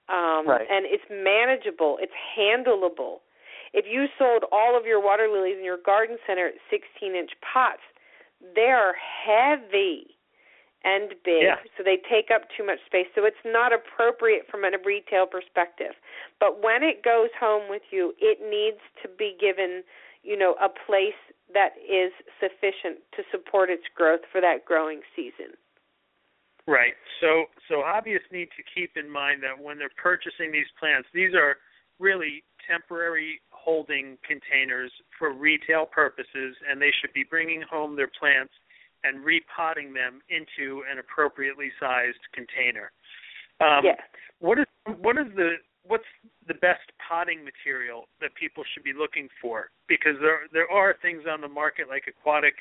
um, right. and it's manageable, it's handleable. If you sold all of your water lilies in your garden center at 16 inch pots, they are heavy and big, yeah. so they take up too much space. So it's not appropriate from a retail perspective. But when it goes home with you, it needs to be given, you know, a place that is sufficient to support its growth for that growing season. Right. So so hobbyists need to keep in mind that when they're purchasing these plants, these are really temporary holding containers for retail purposes and they should be bringing home their plants and repotting them into an appropriately sized container. Um, yes. What is what is the what's the best potting material that people should be looking for? Because there there are things on the market like aquatic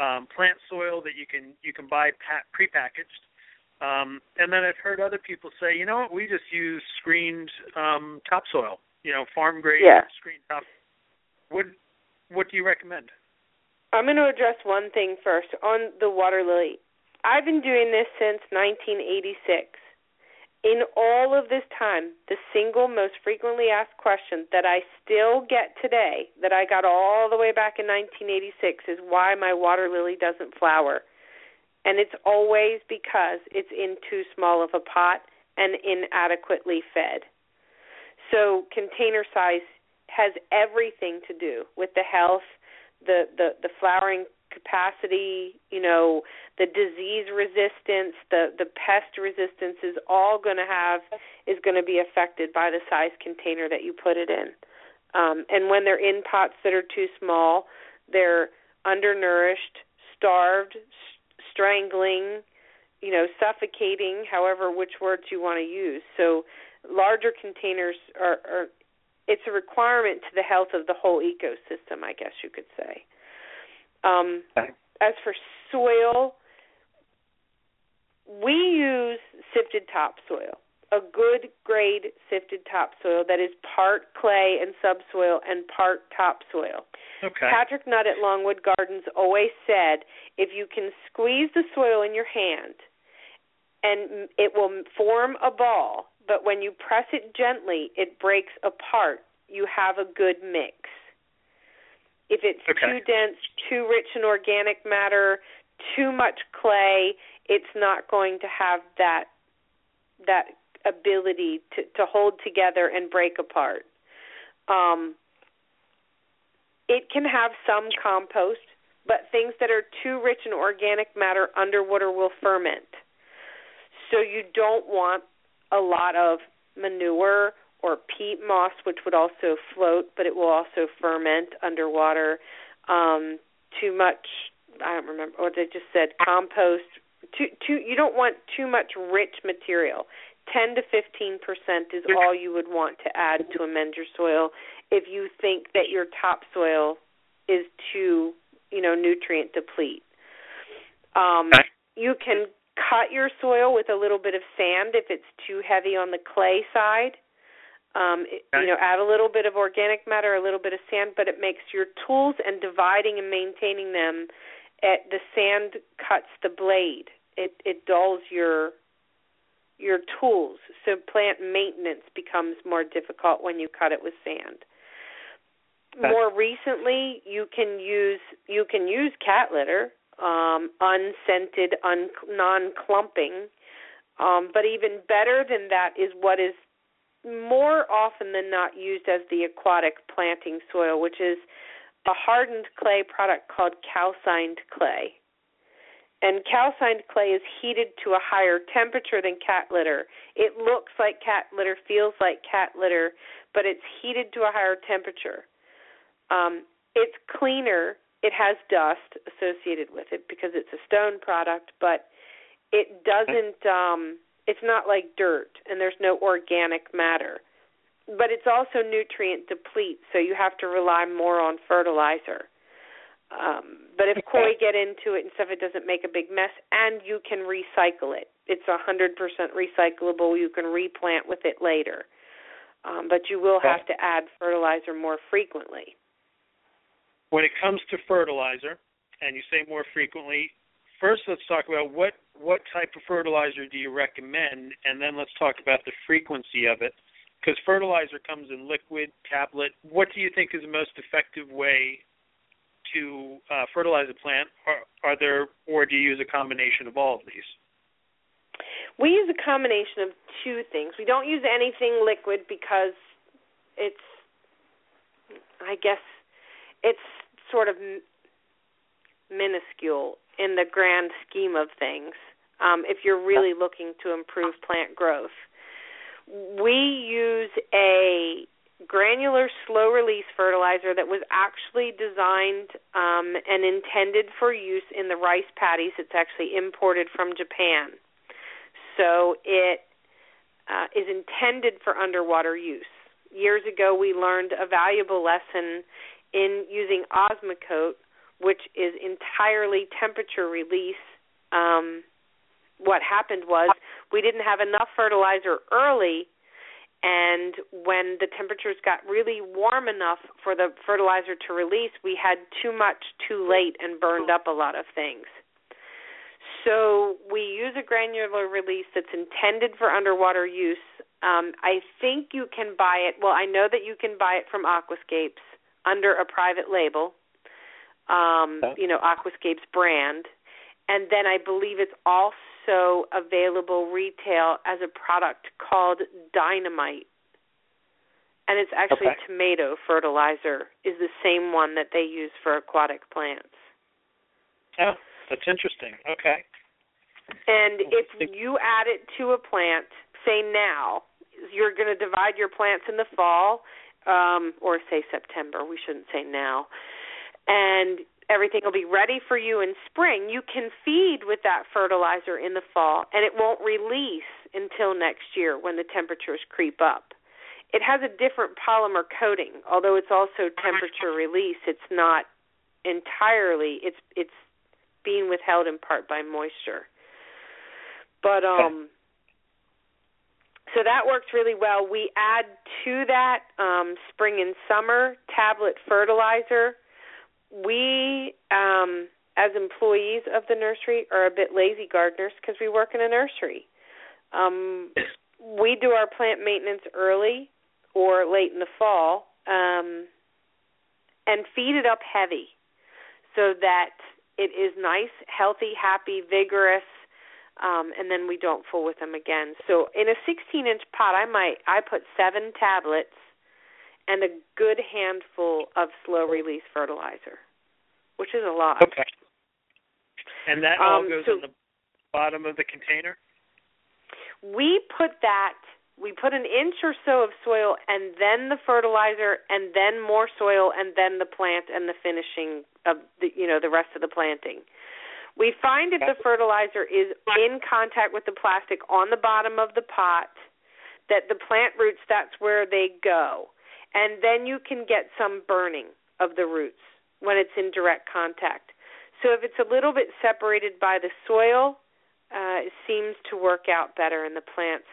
um, plant soil that you can you can buy pa- prepackaged. Um, and then I've heard other people say, you know what, we just use screened um, topsoil, you know, farm grade yeah. screened top. What what do you recommend? I'm going to address one thing first on the water lily. I've been doing this since 1986. In all of this time, the single most frequently asked question that I still get today, that I got all the way back in 1986, is why my water lily doesn't flower. And it's always because it's in too small of a pot and inadequately fed. So, container size has everything to do with the health the the the flowering capacity, you know, the disease resistance, the the pest resistance is all going to have is going to be affected by the size container that you put it in. Um, and when they're in pots that are too small, they're undernourished, starved, strangling, you know, suffocating, however which words you want to use. So larger containers are, are it's a requirement to the health of the whole ecosystem, I guess you could say. Um. As for soil, we use sifted topsoil, a good grade sifted topsoil that is part clay and subsoil and part topsoil. Okay. Patrick Nutt at Longwood Gardens always said if you can squeeze the soil in your hand and it will form a ball but when you press it gently, it breaks apart. You have a good mix. If it's okay. too dense, too rich in organic matter, too much clay, it's not going to have that that ability to to hold together and break apart. Um, it can have some compost, but things that are too rich in organic matter underwater will ferment. So you don't want a lot of manure or peat moss, which would also float, but it will also ferment underwater. Um, too much, I don't remember what they just said. Compost. Too, too. You don't want too much rich material. Ten to fifteen percent is all you would want to add to amend your soil if you think that your topsoil is too, you know, nutrient deplete. Um, you can cut your soil with a little bit of sand if it's too heavy on the clay side. Um, okay. You know, add a little bit of organic matter, a little bit of sand, but it makes your tools and dividing and maintaining them. At the sand cuts the blade. It it dulls your your tools, so plant maintenance becomes more difficult when you cut it with sand. more recently, you can use you can use cat litter, um, unscented, un, non-clumping. Um, but even better than that is what is more often than not used as the aquatic planting soil, which is a hardened clay product called calcined clay. And calcined clay is heated to a higher temperature than cat litter. It looks like cat litter, feels like cat litter, but it's heated to a higher temperature. Um, it's cleaner. It has dust associated with it because it's a stone product, but it doesn't. Um, it's not like dirt, and there's no organic matter. But it's also nutrient deplete, so you have to rely more on fertilizer. Um, but if koi get into it and stuff, it doesn't make a big mess, and you can recycle it. It's a hundred percent recyclable. You can replant with it later, um, but you will have to add fertilizer more frequently. When it comes to fertilizer, and you say more frequently, first let's talk about what what type of fertilizer do you recommend, and then let's talk about the frequency of it. Because fertilizer comes in liquid, tablet. What do you think is the most effective way to uh, fertilize a plant? Are, are there, or do you use a combination of all of these? We use a combination of two things. We don't use anything liquid because it's, I guess, it's sort of minuscule in the grand scheme of things. Um, if you're really looking to improve plant growth, we use a granular slow release fertilizer that was actually designed um, and intended for use in the rice paddies. It's actually imported from Japan. So it uh, is intended for underwater use. Years ago, we learned a valuable lesson in using Osmocote, which is entirely temperature release. Um, what happened was we didn't have enough fertilizer early and when the temperatures got really warm enough for the fertilizer to release, we had too much too late and burned up a lot of things. So we use a granular release that's intended for underwater use. Um, I think you can buy it. Well, I know that you can buy it from Aquascapes under a private label. Um, you know, Aquascapes brand, and then I believe it's also also available retail as a product called Dynamite. And it's actually okay. tomato fertilizer is the same one that they use for aquatic plants. Oh, that's interesting. Okay. And if you add it to a plant, say now, you're going to divide your plants in the fall, um, or say September. We shouldn't say now. And everything will be ready for you in spring, you can feed with that fertilizer in the fall and it won't release until next year when the temperatures creep up. It has a different polymer coating, although it's also temperature release, it's not entirely it's it's being withheld in part by moisture. But um so that works really well. We add to that um, spring and summer tablet fertilizer we um as employees of the nursery are a bit lazy gardeners because we work in a nursery. Um, we do our plant maintenance early or late in the fall um, and feed it up heavy so that it is nice, healthy, happy, vigorous, um, and then we don't fool with them again. So in a 16 inch pot, I might I put seven tablets and a good handful of slow release fertilizer, which is a lot. Okay. And that all um, goes so in the bottom of the container? We put that we put an inch or so of soil and then the fertilizer and then more soil and then the plant and the finishing of the you know the rest of the planting. We find if the fertilizer is in contact with the plastic on the bottom of the pot that the plant roots that's where they go and then you can get some burning of the roots when it's in direct contact. So if it's a little bit separated by the soil, uh, it seems to work out better, and the plants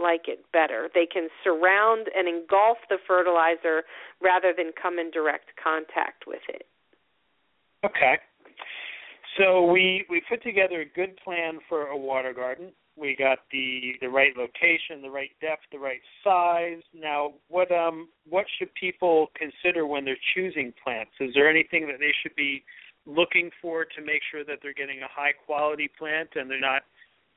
like it better. They can surround and engulf the fertilizer rather than come in direct contact with it. Okay. So we we put together a good plan for a water garden. we got the the right location, the right depth, the right size. Now, what um what should people consider when they're choosing plants? Is there anything that they should be looking for to make sure that they're getting a high quality plant and they're not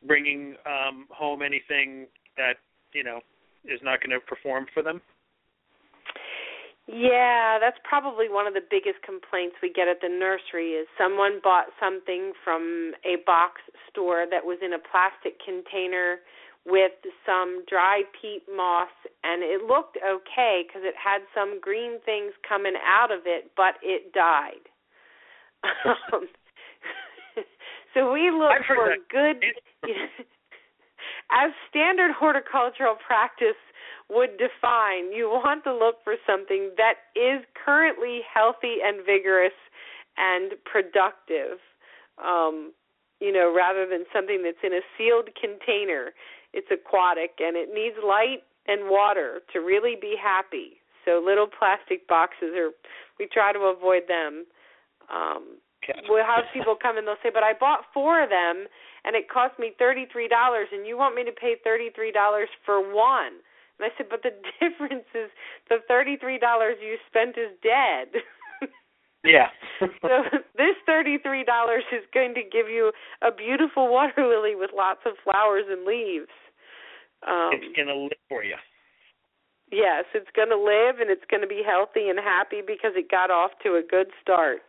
bringing um, home anything that you know is not going to perform for them? Yeah, that's probably one of the biggest complaints we get at the nursery is someone bought something from a box store that was in a plastic container with some dry peat moss and it looked okay because it had some green things coming out of it, but it died. Um, so we look for good as standard horticultural practice would define. You want to look for something that is currently healthy and vigorous and productive. Um, you know, rather than something that's in a sealed container. It's aquatic and it needs light and water to really be happy. So little plastic boxes are we try to avoid them. Um we'll have people come and they'll say, But I bought four of them and it cost me thirty three dollars and you want me to pay thirty three dollars for one and I said, but the difference is the $33 you spent is dead. Yeah. so this $33 is going to give you a beautiful water lily with lots of flowers and leaves. Um, it's going to live for you. Yes, it's going to live and it's going to be healthy and happy because it got off to a good start.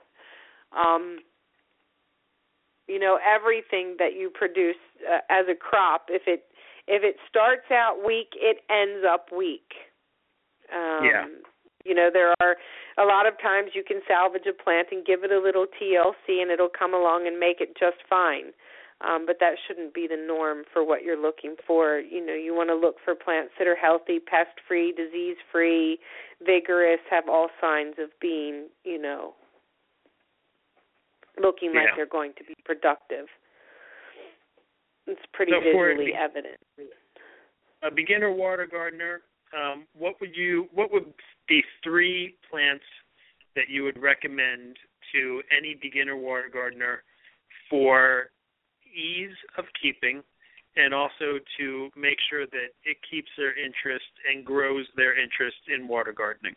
Um, you know, everything that you produce uh, as a crop, if it if it starts out weak, it ends up weak. Um, yeah. You know, there are a lot of times you can salvage a plant and give it a little TLC and it'll come along and make it just fine. Um, but that shouldn't be the norm for what you're looking for. You know, you want to look for plants that are healthy, pest free, disease free, vigorous, have all signs of being, you know, looking yeah. like they're going to be productive. It's pretty so visually evident. A beginner water gardener, um, what would you what would be three plants that you would recommend to any beginner water gardener for ease of keeping and also to make sure that it keeps their interest and grows their interest in water gardening?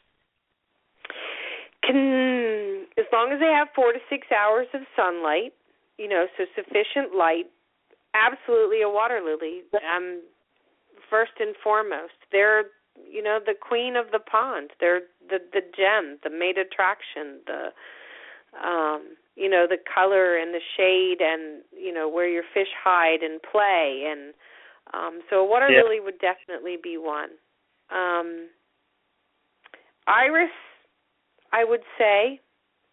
Can as long as they have 4 to 6 hours of sunlight, you know, so sufficient light absolutely a water lily. Um, first and foremost, they're you know the queen of the pond. They're the the gem, the main attraction, the um, you know the color and the shade, and you know where your fish hide and play, and um, so a water yeah. lily would definitely be one. Um, iris, I would say,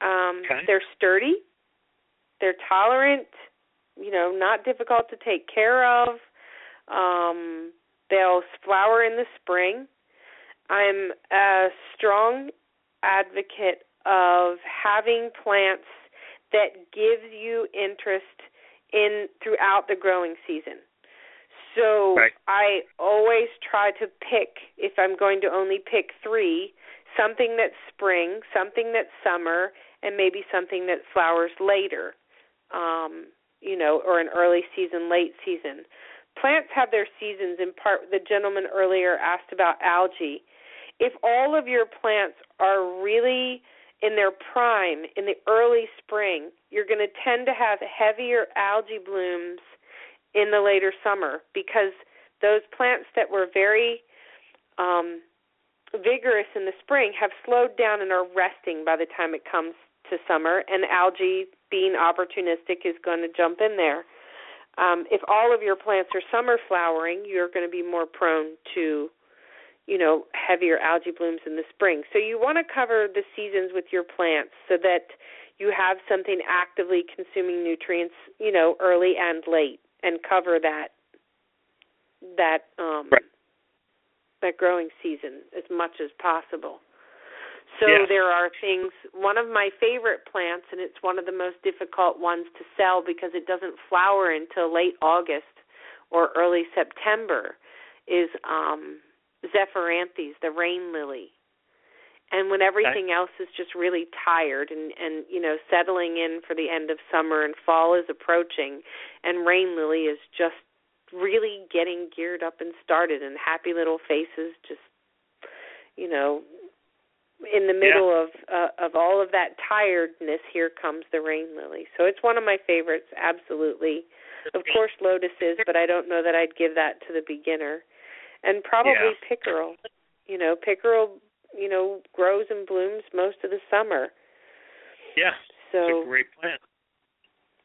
um, okay. they're sturdy, they're tolerant you know, not difficult to take care of. Um, they'll flower in the spring. I'm a strong advocate of having plants that gives you interest in throughout the growing season. So right. I always try to pick if I'm going to only pick 3, something that's spring, something that's summer, and maybe something that flowers later. Um, you know, or an early season, late season. Plants have their seasons in part. The gentleman earlier asked about algae. If all of your plants are really in their prime in the early spring, you're going to tend to have heavier algae blooms in the later summer because those plants that were very um, vigorous in the spring have slowed down and are resting by the time it comes to summer, and algae being opportunistic is going to jump in there. Um, if all of your plants are summer flowering, you're going to be more prone to, you know, heavier algae blooms in the spring. So you want to cover the seasons with your plants so that you have something actively consuming nutrients, you know, early and late, and cover that that um, right. That growing season as much as possible. So yes. there are things. One of my favorite plants, and it's one of the most difficult ones to sell because it doesn't flower until late August or early September, is um, Zephyranthes, the rain lily. And when everything else is just really tired and and you know settling in for the end of summer and fall is approaching, and rain lily is just really getting geared up and started and happy little faces just you know in the middle yeah. of uh, of all of that tiredness here comes the rain lily. So it's one of my favorites absolutely. Of course lotuses but i don't know that i'd give that to the beginner. And probably yeah. pickerel. You know pickerel you know grows and blooms most of the summer. Yeah. So it's a great plant.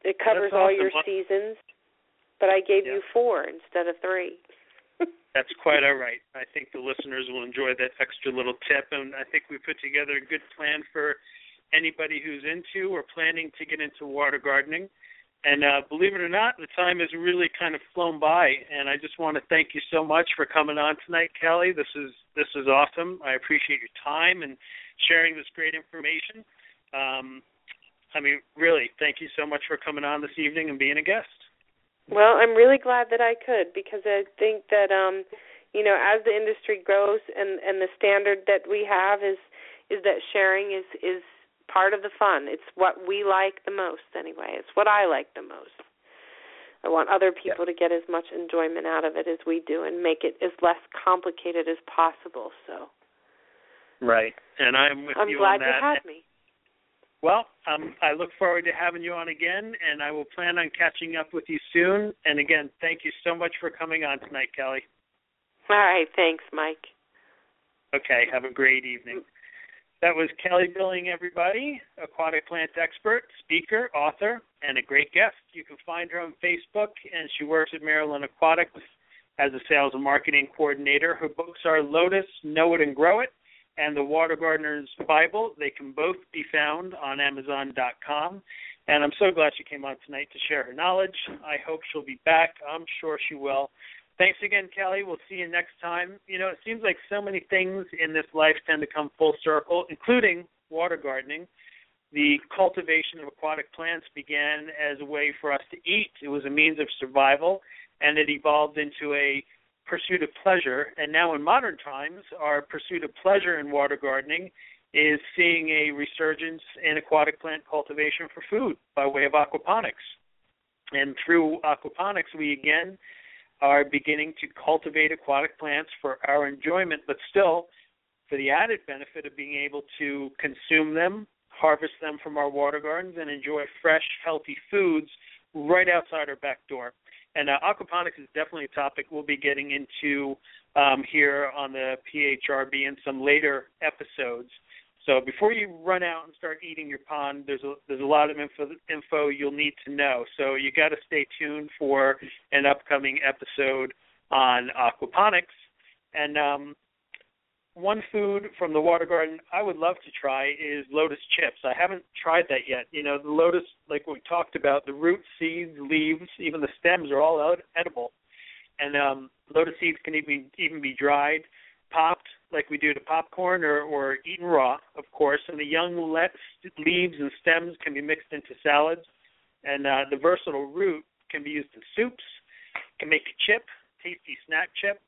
it covers That's all your seasons but i gave Yeah. you four instead of three That's quite all right. I think the listeners will enjoy that extra little tip, and I think we put together a good plan for anybody who's into or planning to get into water gardening. And uh, believe it or not, the time has really kind of flown by, and I just want to thank you so much for coming on tonight, Kelly. This is this is awesome. I appreciate your time and sharing this great information. Um, I mean, really, thank you so much for coming on this evening and being a guest. Well, I'm really glad that I could because I think that um you know, as the industry grows and and the standard that we have is is that sharing is is part of the fun. It's what we like the most anyway. It's what I like the most. I want other people yeah. to get as much enjoyment out of it as we do and make it as less complicated as possible. So Right. And I'm with I'm you glad on that. you had me. Well, um, I look forward to having you on again, and I will plan on catching up with you soon. And again, thank you so much for coming on tonight, Kelly. All right, thanks, Mike. Okay, have a great evening. That was Kelly Billing, everybody, aquatic plant expert, speaker, author, and a great guest. You can find her on Facebook, and she works at Maryland Aquatics as a sales and marketing coordinator. Her books are Lotus, Know It and Grow It, and the Water Gardener's Bible. They can both be found on Amazon.com. And I'm so glad she came on tonight to share her knowledge. I hope she'll be back. I'm sure she will. Thanks again, Kelly. We'll see you next time. You know, it seems like so many things in this life tend to come full circle, including water gardening. The cultivation of aquatic plants began as a way for us to eat. It was a means of survival, and it evolved into a pursuit of pleasure. And now in modern times, our pursuit of pleasure in water gardening is seeing a resurgence in aquatic plant cultivation for food by way of aquaponics. And through aquaponics, we again are beginning to cultivate aquatic plants for our enjoyment, but still for the added benefit of being able to consume them, harvest them from our water gardens, and enjoy fresh, healthy foods right outside our back door. And uh, aquaponics is definitely a topic we'll be getting into um, here on the PHRB in some later episodes. So before you run out and start eating your pond, there's a there's a lot of info info you'll need to know. So you got to stay tuned for an upcoming episode on aquaponics. And um, one food from the water garden I would love to try is lotus chips. I haven't tried that yet. You know, the lotus, like we talked about, the roots, seeds, leaves, even the stems are all edible. And um, lotus seeds can even even be dried, popped like we do to popcorn, or or eaten raw, of course. And the young le- leaves and stems can be mixed into salads. And uh, the versatile root can be used in soups. Can make a chip, tasty snack chip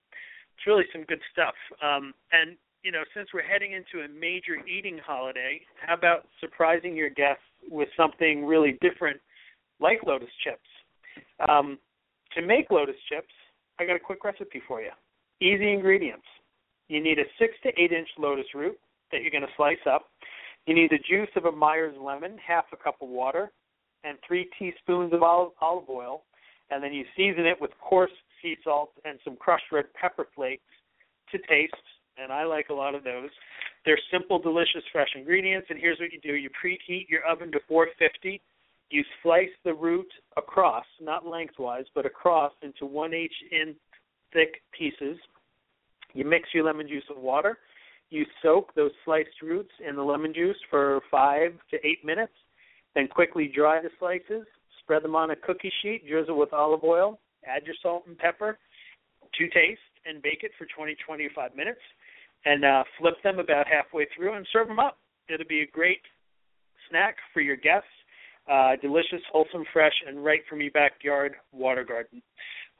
it's really some good stuff. Um, and you know, since we're heading into a major eating holiday, how about surprising your guests with something really different, like lotus chips? Um, to make lotus chips, I got a quick recipe for you. Easy ingredients. You need a six to eight inch lotus root that you're going to slice up. You need the juice of a Myers lemon, half a cup of water, and three teaspoons of olive, olive oil. And then you season it with coarse sea salt and some crushed red pepper flakes to taste, and I like a lot of those. They're simple, delicious, fresh ingredients, and here's what you do: you preheat your oven to 450. You slice the root across, not lengthwise, but across into one inch in thick pieces. You mix your lemon juice with water. You soak those sliced roots in the lemon juice for five to eight minutes. Then quickly dry the slices. Spread them on a cookie sheet. Drizzle with olive oil add your salt and pepper to taste, and bake it for 20 25 minutes, and uh, flip them about halfway through and serve them up. It'll be a great snack for your guests. Uh, delicious, wholesome, fresh, and right from your backyard water garden.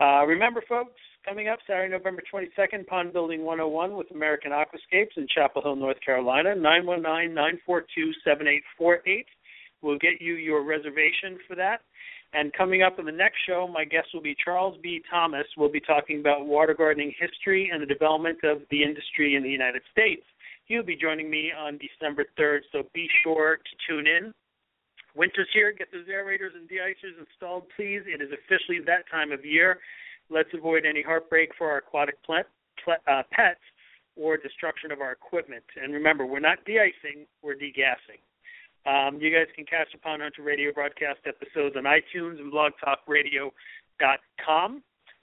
Uh, remember, folks, coming up Saturday, November 22nd, Pond Building 101 with American Aquascapes in Chapel Hill, North Carolina, 919 942 7848. We'll get you your reservation for that. And coming up in the next show, my guest will be Charles B. Thomas. We'll be talking about water gardening history and the development of the industry in the United States. He'll be joining me on December 3rd, so be sure to tune in. Winter's here. Get those aerators and de-icers installed, please. It is officially that time of year. Let's avoid any heartbreak for our aquatic plant, uh, pets or destruction of our equipment. And remember, we're not de-icing, we're degassing. Um, you guys can catch the Pond Hunter Radio broadcast episodes on iTunes and blogtalkradio.com.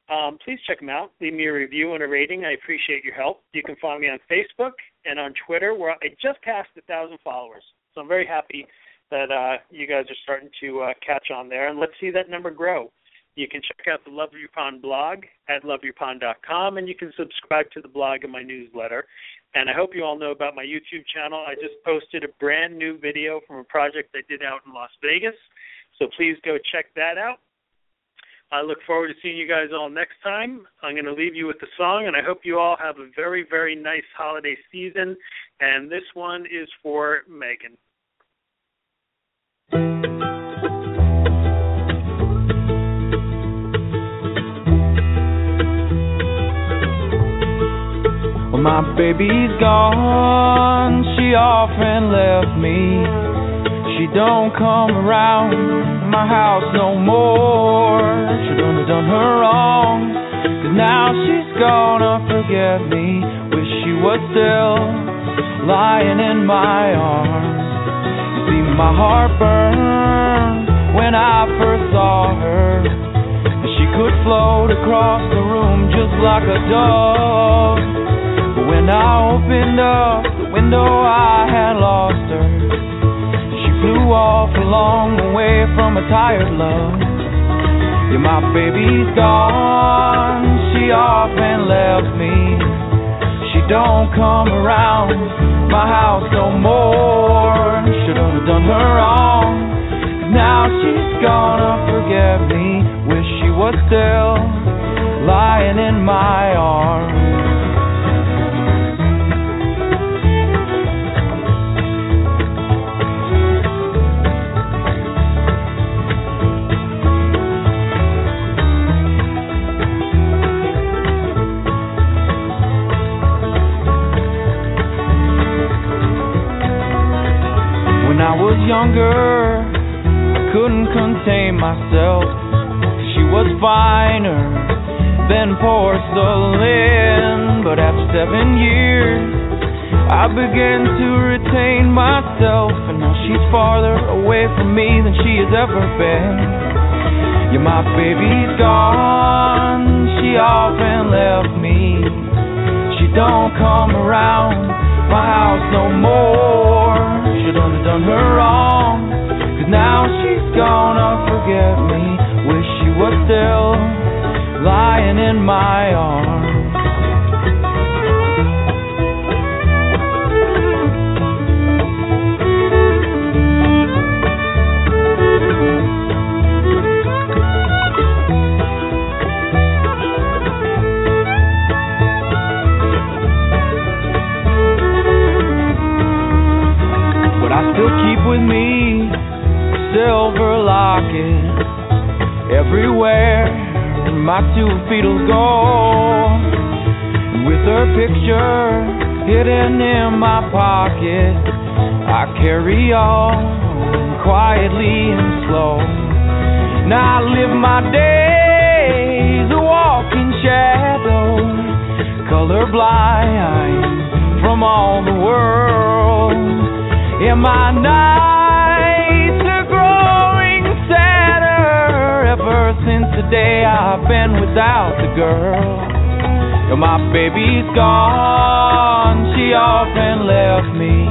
Um, please check them out. Leave me a review and a rating. I appreciate your help. You can find me on Facebook and on Twitter, where I just passed a thousand followers. So I'm very happy that uh, you guys are starting to uh, catch on there, and let's see that number grow. You can check out the Love Your Pond blog at loveyourpond.com, and you can subscribe to the blog and my newsletter. And I hope you all know about my YouTube channel. I just posted a brand new video from a project I did out in Las Vegas, so please go check that out. I look forward to seeing you guys all next time. I'm going to leave you with the song, and I hope you all have a very, very nice holiday season. And this one is for Megan. My baby's gone, she often left me. She don't come around my house no more. She done done her wrong, cause now she's gonna forget me. Wish she was still lying in my arms. You see, my heart burned when I first saw her. She could float across the room just like a dove. I opened up the window, I had lost her. She flew off a long way from a tired love. Yeah, my baby's gone. She often left me. She don't come around my house no more. Should've done her wrong. Now she's gonna forget me. Wish she was still lying in my arms. Younger, I couldn't contain myself. She was finer than porcelain. But after seven years, I began to retain myself. And now she's farther away from me than she has ever been. Yeah, my baby's gone. She often left me. She don't come around my house no more shouldn't have done her wrong. Cause now she's gonna forget me. Wish she was still lying in my arms. Everywhere my two feet will go. With her picture hidden in my pocket, I carry on quietly and slow. Now I live my days a walking shadow, colorblind from all the world. In my nights ever since the day I've been without the girl. my baby's gone, she often left me.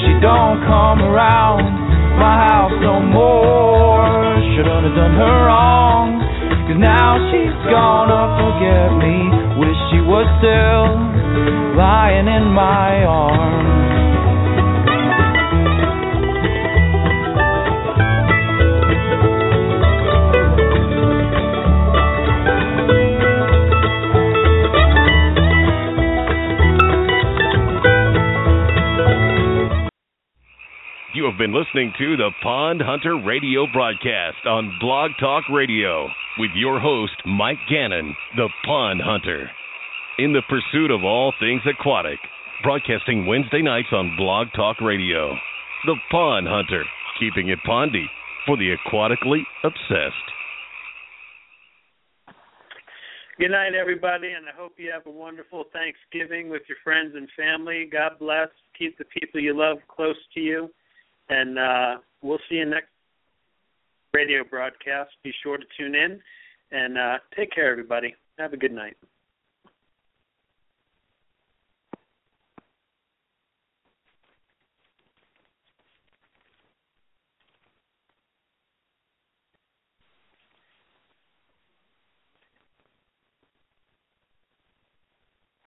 She don't come around my house no more. Shouldn't have done her wrong, cause now she's gonna forget me. Wish she was still lying in my arms. Have been listening to the Pond Hunter radio broadcast on Blog Talk Radio with your host, Mike Gannon, the Pond Hunter. In the pursuit of all things aquatic, broadcasting Wednesday nights on Blog Talk Radio. The Pond Hunter, keeping it pondy for the aquatically obsessed. Good night, everybody, and I hope you have a wonderful Thanksgiving with your friends and family. God bless. Keep the people you love close to you, and uh, we'll see you next radio broadcast. Be sure to tune in, and uh, take care, everybody. Have a good night.